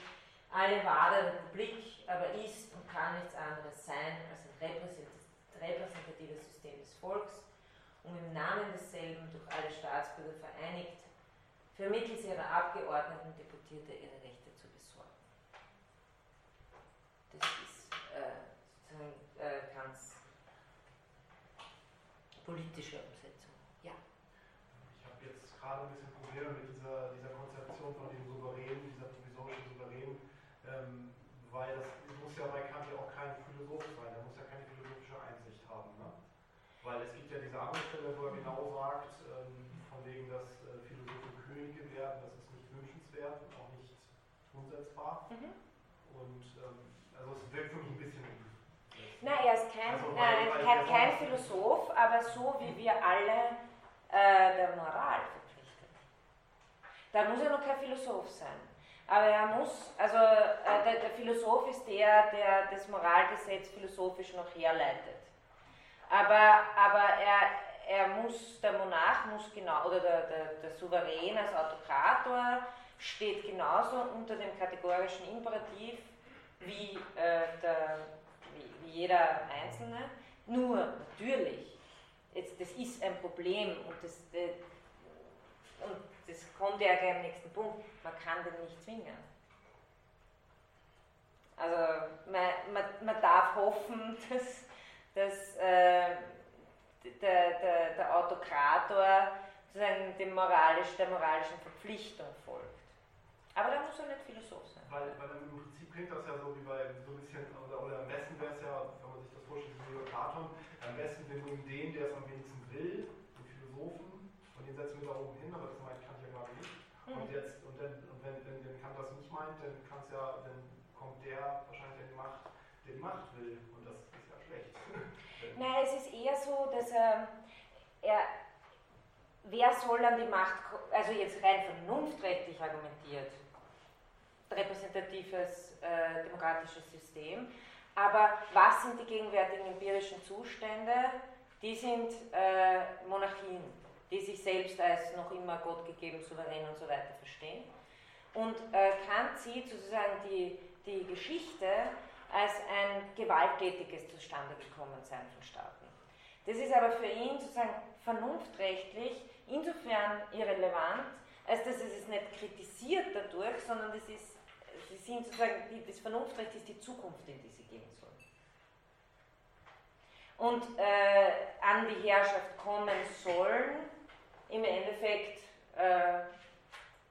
eine wahre Republik aber ist und kann nichts anderes sein als ein repräsentatives System des Volks, um im Namen desselben durch alle Staatsbürger vereinigt, vermittels ihrer Abgeordneten Deputierte ihre Rechte zu besorgen. Das ist äh, sozusagen äh, ganz politische Umsetzung. Ja. Ich habe jetzt gerade ein bisschen Probleme mit dieser, dieser Konzeption von dem Souverän, dieser provisorischen Souverän ähm, weil das muss ja bei Kant ja auch kein Philosoph sein, er muss ja keine philosophische Einsicht haben. Ne? Weil es gibt ja diese andere Stelle, wo er wegen, dass äh, Philosophen Könige werden, das ist nicht wünschenswert und auch nicht umsetzbar. Mhm. Und ähm, also es wirkt für mich ein bisschen. Nein, er ist kein, also, weil, weil kein, kein Philosoph, aber so wie wir alle äh, der Moral verpflichtet. Da muss er noch kein Philosoph sein. Aber er muss, also äh, der, der, Philosoph ist der, der das Moralgesetz philosophisch noch herleitet. Aber, aber er, er muss, der Monarch muss genau, oder der, der, der Souverän als Autokrator steht genauso unter dem kategorischen Imperativ wie, äh, der, wie, wie jeder Einzelne. Nur natürlich, jetzt, das ist ein Problem und das, äh, und das kommt ja gleich am nächsten Punkt, man kann den nicht zwingen. Also man, man, man darf hoffen, [LAUGHS] dass, dass äh, der, der, der Autokrator sozusagen dem moralisch, der moralischen Verpflichtung folgt. Aber da muss er nicht Philosoph sein. Weil, weil im Prinzip klingt das ja so wie bei so ein bisschen, oder, oder am besten wäre es ja, wenn man sich das vorstellt, wie Platon, am besten wir nehmen den, der es am wenigsten will, den Philosophen, und den setzen wir da oben hin, aber das meint Kant ja gerade nicht. Mhm. Und jetzt, und, dann, und wenn, wenn, wenn Kant das nicht meint, dann kann ja, dann kommt der wahrscheinlich in die Macht, der die Macht will. Und das ist ja schlecht. Nein, es ist eher so, dass er, er wer soll an die Macht, also jetzt rein vernunftrechtlich argumentiert, repräsentatives äh, demokratisches System, aber was sind die gegenwärtigen empirischen Zustände? Die sind äh, Monarchien, die sich selbst als noch immer gottgegeben, souverän und so weiter verstehen. Und äh, Kant sieht sozusagen die, die Geschichte als ein gewalttätiges Zustandegekommensein von Staaten. Das ist aber für ihn sozusagen vernunftrechtlich insofern irrelevant, als dass es es nicht kritisiert dadurch, sondern das ist, sie sind sozusagen, das Vernunftrecht ist die Zukunft, in die sie gehen sollen. Und äh, an die Herrschaft kommen sollen im Endeffekt äh,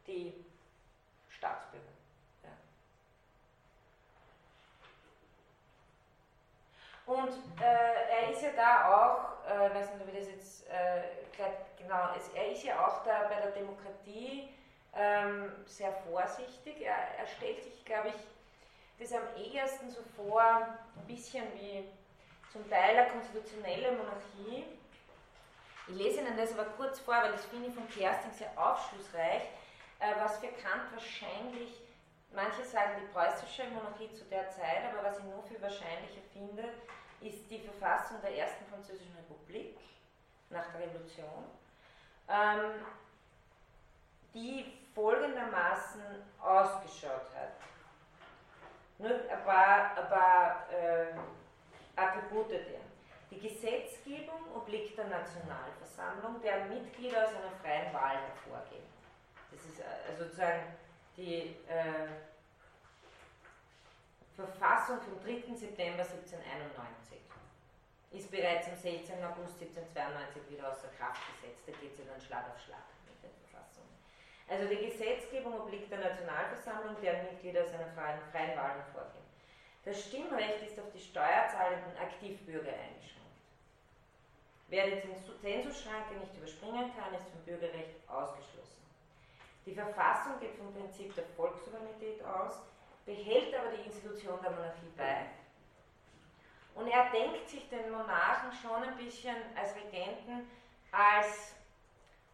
die Staatsbürger. Und äh, er ist ja da auch, äh, weiß nicht, ob ich das jetzt äh, genau, es, er ist ja auch da bei der Demokratie ähm, sehr vorsichtig. Er, er stellt sich, glaube ich, das am ehesten so vor, ein bisschen wie zum Teil eine konstitutionelle Monarchie. Ich lese Ihnen das aber kurz vor, weil das finde ich von Kerstin sehr aufschlussreich, äh, was für Kant wahrscheinlich, manche sagen die preußische Monarchie zu der Zeit, aber was ich nur für wahrscheinlicher finde, ist die Verfassung der ersten französischen Republik nach der Revolution, ähm, die folgendermaßen ausgeschaut hat. Nur ein paar, ein paar äh, Attribute der. Die Gesetzgebung obliegt der Nationalversammlung, deren Mitglieder aus einer freien Wahl hervorgehen. Das ist äh, sozusagen die äh, Verfassung vom 3. September 1791 ist bereits am 16. August 1792 wieder außer Kraft gesetzt. Da geht es ja dann Schlag auf Schlag mit den Verfassungen. Also die Gesetzgebung obliegt der Nationalversammlung, deren Mitglieder aus einer freien, freien Wahl hervorgehen. Das Stimmrecht ist auf die steuerzahlenden Aktivbürger eingeschränkt. Wer die Zensusschranke nicht überspringen kann, ist vom Bürgerrecht ausgeschlossen. Die Verfassung geht vom Prinzip der Volkssouveränität aus, behält aber die Institution der Monarchie bei. Und er denkt sich den Monarchen schon ein bisschen als Regenten als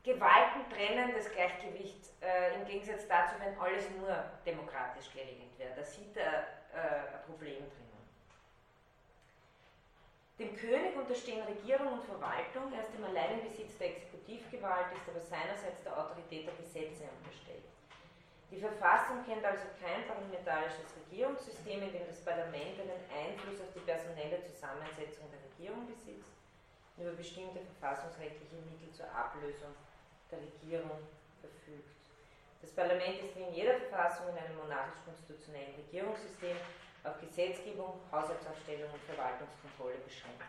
gewaltentrennendes Gleichgewicht äh, im Gegensatz dazu, wenn alles nur demokratisch geregelt wäre. Da sieht er äh, ein Problem drinnen. Dem König unterstehen Regierung und Verwaltung, er ist im alleinen Besitz der Exekutivgewalt, ist aber seinerseits der Autorität der Gesetze unterstellt. Die Verfassung kennt also kein parlamentarisches Regierungssystem, in dem das Parlament einen Einfluss auf die personelle Zusammensetzung der Regierung besitzt, über bestimmte verfassungsrechtliche Mittel zur Ablösung der Regierung verfügt. Das Parlament ist wie in jeder Verfassung in einem monarchisch-konstitutionellen Regierungssystem auf Gesetzgebung, Haushaltsaufstellung und Verwaltungskontrolle beschränkt.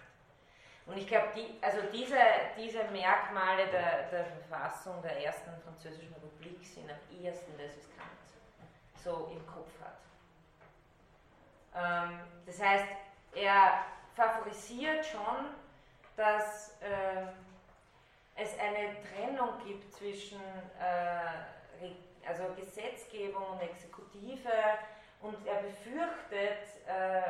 Und ich glaube, die, also diese, diese Merkmale der, der Verfassung der ersten französischen Republik sind am ehesten das, was Kant so im Kopf hat. Ähm, das heißt, er favorisiert schon, dass, äh, es eine Trennung gibt zwischen äh, also Gesetzgebung und Exekutive und er befürchtet, äh,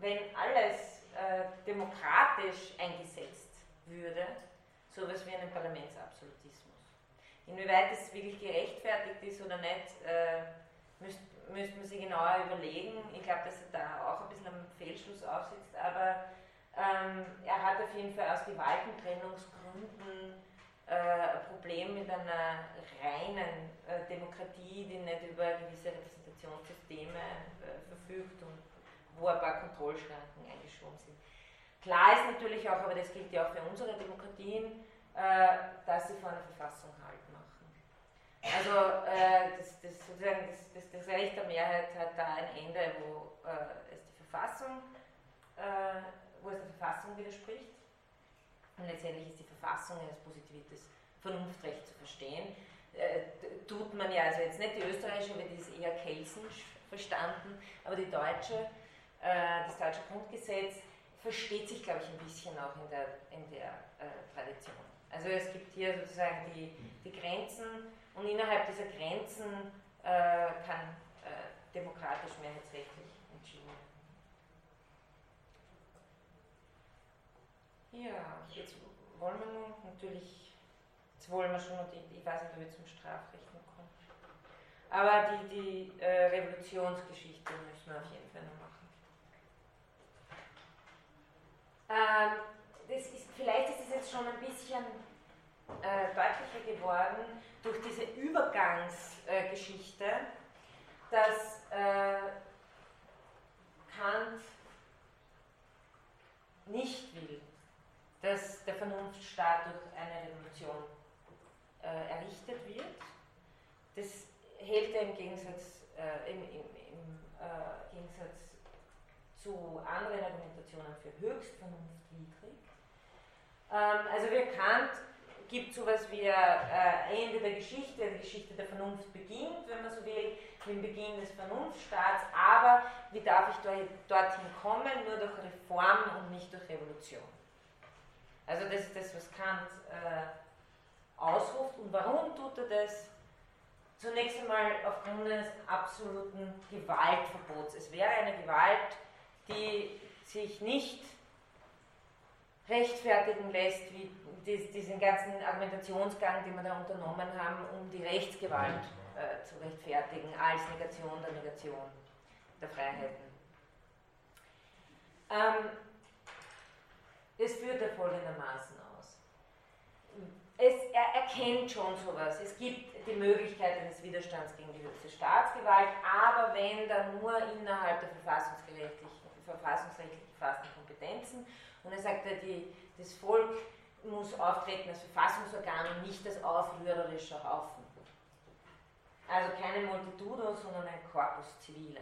wenn alles äh, demokratisch eingesetzt würde, sowas wie einen Parlamentsabsolutismus. Inwieweit das wirklich gerechtfertigt ist oder nicht, äh, müsste müsst man sich genauer überlegen. Ich glaube, dass er da auch ein bisschen am Fehlschluss aufsitzt, aber ähm, er hat auf jeden Fall aus Gewaltentrennungsgründen ein Problem mit einer reinen äh, Demokratie, die nicht über gewisse Repräsentationssysteme äh, verfügt und wo ein paar Kontrollschranken eingeschoben sind. Klar ist natürlich auch, aber das gilt ja auch für unsere Demokratien, äh, dass sie vor einer Verfassung Halt machen. Also äh, das, das, sozusagen das, das, das, Recht der Mehrheit hat da ein Ende, wo äh, es die Verfassung, wo es der Verfassung widerspricht. Und letztendlich ist die Verfassung eines Positivität Vernunftrecht zu verstehen. Äh, tut man ja, also jetzt nicht die österreichische, weil die ist eher kelsensch verstanden, aber die deutsche, äh, das deutsche Grundgesetz versteht sich, glaube ich, ein bisschen auch in der, in der äh, Tradition. Also es gibt hier sozusagen die, die Grenzen und innerhalb dieser Grenzen äh, kann äh, demokratisch mehrheitsrechtlich entschieden werden. Ja, jetzt wollen wir nun natürlich, jetzt wollen wir schon, ich, weiß nicht, ob wir zum Strafrecht noch kommen, aber die, die äh, Revolutionsgeschichte müssen wir auf jeden Fall noch machen. Ähm, das ist, vielleicht ist es jetzt schon ein bisschen äh, deutlicher geworden durch diese Übergangsgeschichte, äh, dass Kant nicht will, dass der Vernunftstaat durch eine Revolution äh, errichtet wird. Das hält er im Gegensatz, äh, im, im, im äh, Gegensatz zu anderen Argumentationen für höchst vernunftwidrig. Ähm, also wir Kant gibt sowas wie ein äh, Ende der Geschichte, die Geschichte der Vernunft beginnt, wenn man so will, mit dem Beginn des Vernunftstaats, aber wie darf ich dorthin kommen? Nur durch Reform und nicht durch Revolution. Also das ist das, was Kant äh, ausruft. Und warum tut er das? Zunächst einmal aufgrund eines absoluten Gewaltverbots. Es wäre eine Gewalt, die sich nicht rechtfertigen lässt, wie diesen ganzen Argumentationsgang, den wir da unternommen haben, um die Rechtsgewalt äh, zu rechtfertigen als Negation der Negation der Freiheiten. Ähm, das führt er folgendermaßen aus. Es, er erkennt schon sowas. Es gibt die Möglichkeit eines Widerstands gegen die höchste Staatsgewalt, aber wenn dann nur innerhalb der verfassungsrechtlich gefassten Kompetenzen. Und er sagt, die, das Volk muss auftreten als Verfassungsorgan und nicht als aufrührerischer Haufen. Also keine Multitudo, sondern ein Corpus Civile.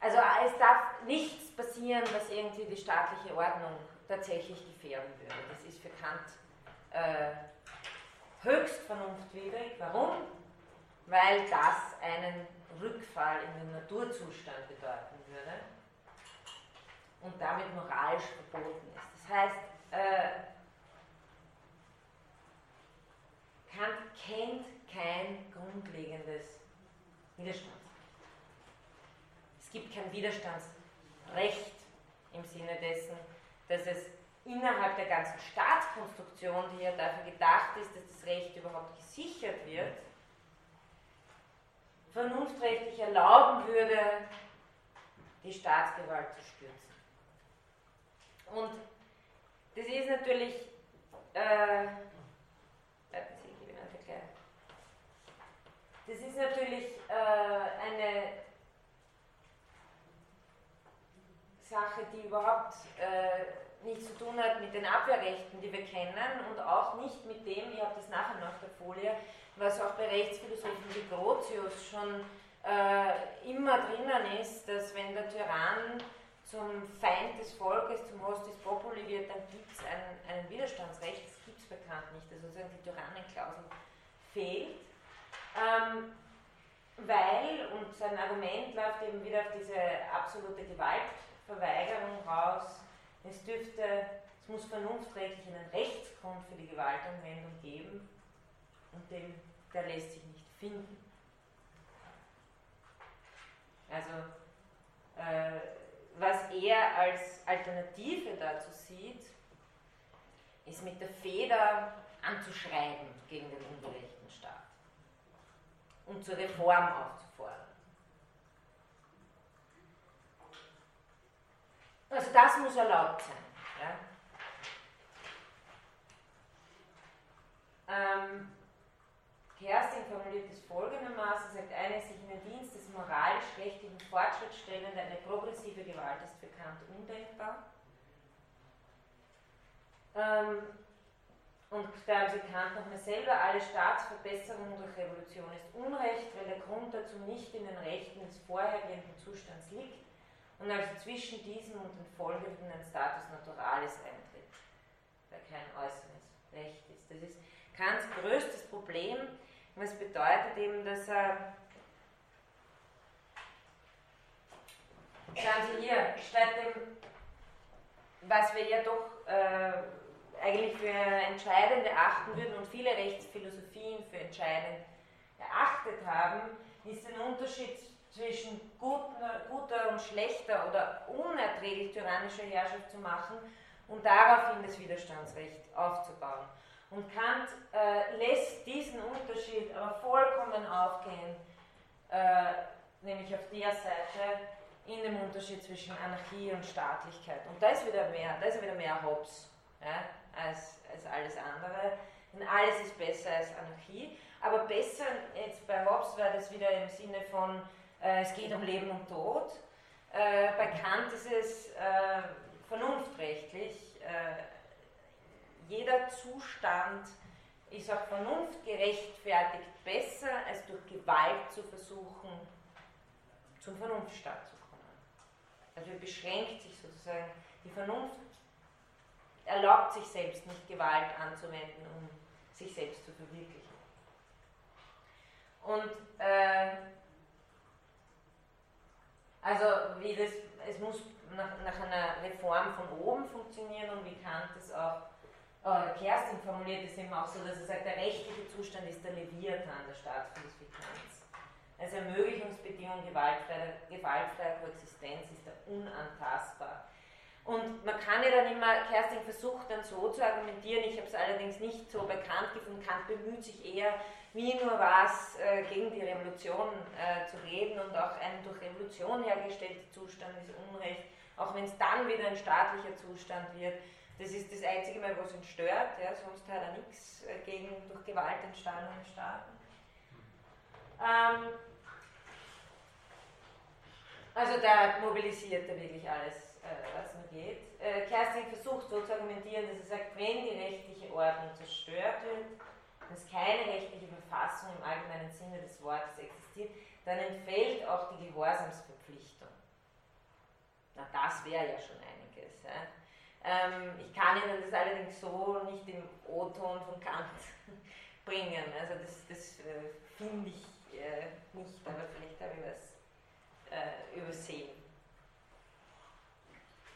Also es darf nichts passieren, was irgendwie die staatliche Ordnung tatsächlich gefährden würde. Das ist für Kant äh, höchst vernunftwidrig. Warum? Weil das einen Rückfall in den Naturzustand bedeuten würde und damit moralisch verboten ist. Das heißt, äh, Kant kennt kein grundlegendes Widerstand. Widerstandsrecht im Sinne dessen, dass es innerhalb der ganzen Staatskonstruktion, die ja dafür gedacht ist, dass das Recht überhaupt gesichert wird, vernunftrechtlich erlauben würde, die Staatsgewalt zu stürzen. Und das ist natürlich, äh, das ist natürlich äh, eine Sache, die überhaupt äh, nichts zu tun hat mit den Abwehrrechten, die wir kennen und auch nicht mit dem, ihr habt das nachher noch auf der Folie, was auch bei Rechtsphilosophen wie Grotius schon äh, immer drinnen ist, dass wenn der Tyrann zum Feind des Volkes, zum Hostis Populi wird, dann gibt es ein, ein Widerstandsrecht, das gibt es bekannt nicht, also sozusagen die Tyrannenklausel fehlt. Ähm, weil, und sein Argument läuft eben wieder auf diese absolute Gewalt Verweigerung raus. Es dürfte, es muss vernunftrechtlich einen Rechtsgrund für die Gewaltanwendung geben und den, der lässt sich nicht finden. Also äh, was er als Alternative dazu sieht, ist mit der Feder anzuschreiben gegen den ungerechten Staat und zur Reform aufzufordern. Also das muss erlaubt sein. Ja? Ähm, Kerstin formuliert es folgendermaßen, sagt, eine sich in den Dienst des moralisch-rechtlichen Fortschritts stellende, eine progressive Gewalt ist Kant undenkbar. Ähm, und da haben sie Kant nochmal selber, alle Staatsverbesserung durch Revolution ist Unrecht, weil der Grund dazu nicht in den Rechten des vorhergehenden Zustands liegt und also zwischen diesem und den folgenden ein Status Naturalis eintritt, weil kein äußeres Recht ist. Das ist Kants größtes Problem, was bedeutet eben, dass er Schauen Sie hier, statt dem, was wir ja doch äh, eigentlich für entscheidend erachten würden und viele Rechtsphilosophien für entscheidend erachtet haben, ist ein Unterschied zwischen guter, guter und schlechter oder unerträglich tyrannischer Herrschaft zu machen und daraufhin das Widerstandsrecht aufzubauen. Und Kant äh, lässt diesen Unterschied aber vollkommen aufgehen, äh, nämlich auf der Seite in dem Unterschied zwischen Anarchie und Staatlichkeit. Und da ist wieder mehr, da ist wieder mehr Hobbes ja, als, als alles andere. Denn alles ist besser als Anarchie. Aber besser jetzt bei Hobbes war das wieder im Sinne von, es geht um Leben und Tod. Äh, bei Kant ist es äh, vernunftrechtlich äh, jeder Zustand ist auch vernunftgerechtfertigt besser, als durch Gewalt zu versuchen, zum Vernunftstaat zu kommen. Also beschränkt sich sozusagen, die Vernunft erlaubt sich selbst nicht Gewalt anzuwenden, um sich selbst zu verwirklichen. Und äh, also wie das, es muss nach, nach einer Reform von oben funktionieren und wie Kant es auch äh, Kerstin formuliert es eben auch so, dass er sagt, der rechtliche Zustand ist der Leviathan der Staatsphilosophie. Als Ermöglichungsbedingung gewaltfreier, gewaltfreier Koexistenz ist er unantastbar. Und man kann ja dann immer, Kerstin versucht dann so zu argumentieren, ich habe es allerdings nicht so bekannt gefunden, Kant bemüht sich eher, wie nur was äh, gegen die Revolution äh, zu reden und auch ein durch Revolution hergestellter Zustand ist Unrecht, auch wenn es dann wieder ein staatlicher Zustand wird. Das ist das einzige Mal, was ihn stört. Ja, sonst hat er nichts äh, gegen durch Gewalt entstandene Staaten. Ähm, also da mobilisiert er wirklich alles, was nur geht. Äh, Kerstin versucht so zu argumentieren, dass er sagt, wenn die rechtliche Ordnung zerstört wird, dass keine rechtliche Verfassung im allgemeinen Sinne des Wortes existiert, dann entfällt auch die Gehorsamsverpflichtung. Na, das wäre ja schon einiges. Ja. Ähm, ich kann Ihnen das allerdings so nicht im O-Ton von Kant [LAUGHS] bringen. Also das, das äh, finde ich äh, nicht, aber vielleicht habe ich was äh, übersehen.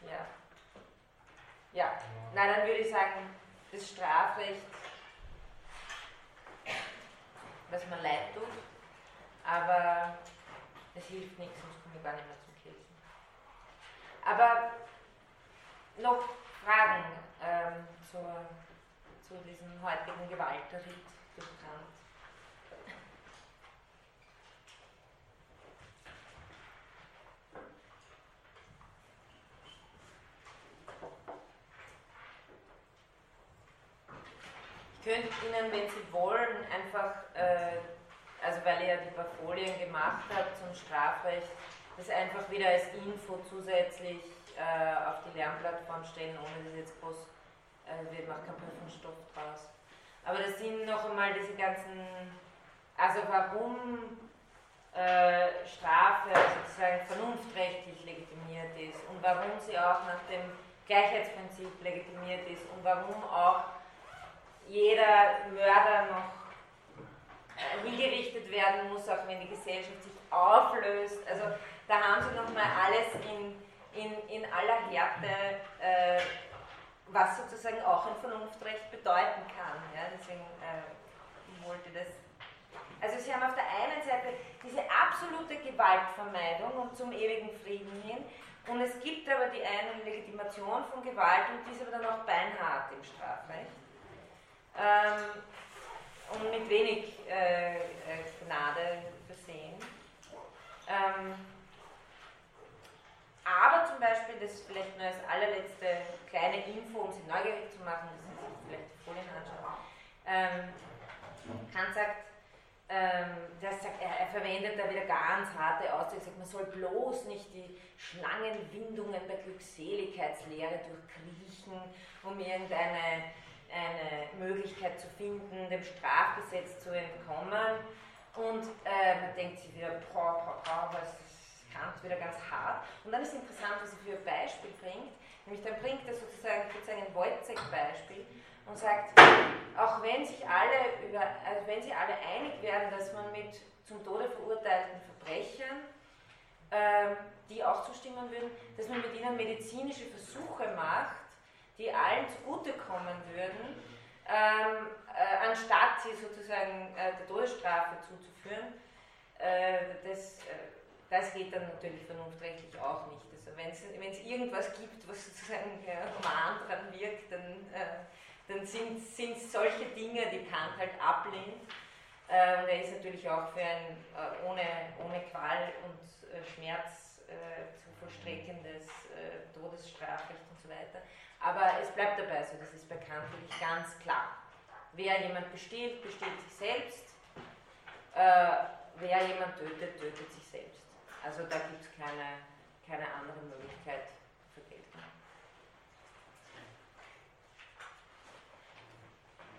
Ja. Ja, na dann würde ich sagen, das Strafrecht, was mir leid tut, aber es hilft nichts, sonst komme ich gar nicht mehr zum Kirchen. Aber noch Fragen ähm, zur, zu diesem heutigen Gewaltritt durch Kant? Ich könnte Ihnen, wenn Sie wollen, einfach, äh, also weil ihr ja die paar Folien gemacht habt zum Strafrecht, das einfach wieder als Info zusätzlich äh, auf die Lernplattform stellen, ohne dass jetzt groß, äh, wir machen keinen Prüfungsstoff draus. Aber das sind noch einmal diese ganzen, also warum äh, Strafe sozusagen vernunftrechtlich legitimiert ist und warum sie auch nach dem Gleichheitsprinzip legitimiert ist und warum auch jeder Mörder noch äh, hingerichtet werden muss, auch wenn die Gesellschaft sich auflöst. Also da haben sie nochmal alles in in, in aller Härte, äh, was sozusagen auch ein Vernunftrecht bedeuten kann. Ja, deswegen äh, wollte das. Also Sie haben auf der einen Seite diese absolute Gewaltvermeidung und zum ewigen Frieden hin, und es gibt aber die eine Legitimation von Gewalt und die ist aber dann auch beinhart im Strafrecht. Ähm, und mit wenig äh, äh Gnade versehen. Ähm, aber zum Beispiel, das vielleicht nur als allerletzte kleine Info, um Sie neugierig zu machen, dass Sie sich vielleicht die Folien anschauen. Ähm, Kant sagt, ähm, sagt, er, er, verwendet da wieder ganz harte Ausdrücke, sagt, man soll bloß nicht die Schlangenwindungen der Glückseligkeitslehre durchkriechen, um irgendeine eine Möglichkeit zu finden, dem Strafgesetz zu entkommen. Und äh, man denkt sich wieder, boah, boah, boah, was Kant wieder ganz hart. Und dann ist interessant, was er für ein Beispiel bringt. Nämlich dann bringt er sozusagen, sozusagen ein Wojcek-Beispiel und sagt, auch wenn sich alle über, also wenn sie alle einig werden, dass man mit zum Tode verurteilten Verbrechern, ähm, die auch zustimmen würden, dass man mit ihnen medizinische Versuche macht, die allen zugutekommen würden, ähm, äh, anstatt sie sozusagen äh, der Todesstrafe zuzuführen, äh, das, äh, das geht dann natürlich vernunftrechtlich auch nicht. Also wenn es irgendwas gibt, was sozusagen äh, human dran wirkt, dann, äh, dann sind es solche Dinge, die Kant halt ablehnt. Äh, und er ist natürlich auch für ein ohne, ohne Qual und Schmerz zu vollstreckendes Todesstrafrecht und so weiter. Aber es bleibt dabei, so das ist bekannt wirklich ganz klar. Wer jemand besteht, besteht sich selbst. Äh, wer jemand tötet, tötet sich selbst. Also da gibt es keine, keine andere Möglichkeit für Geltung.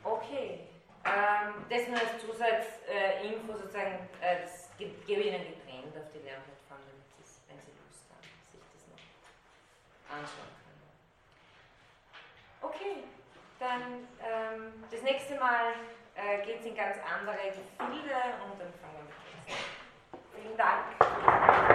Okay, ähm, das nur als Zusatzinfo äh, sozusagen, äh, das gebe ich Ihnen getrennt auf die Lernplattform, damit Sie, wenn Sie Lust haben, sich das noch anschauen. Okay, dann ähm, das nächste Mal äh, geht es in ganz andere Gefilde und dann fangen wir mit an. Vielen Dank.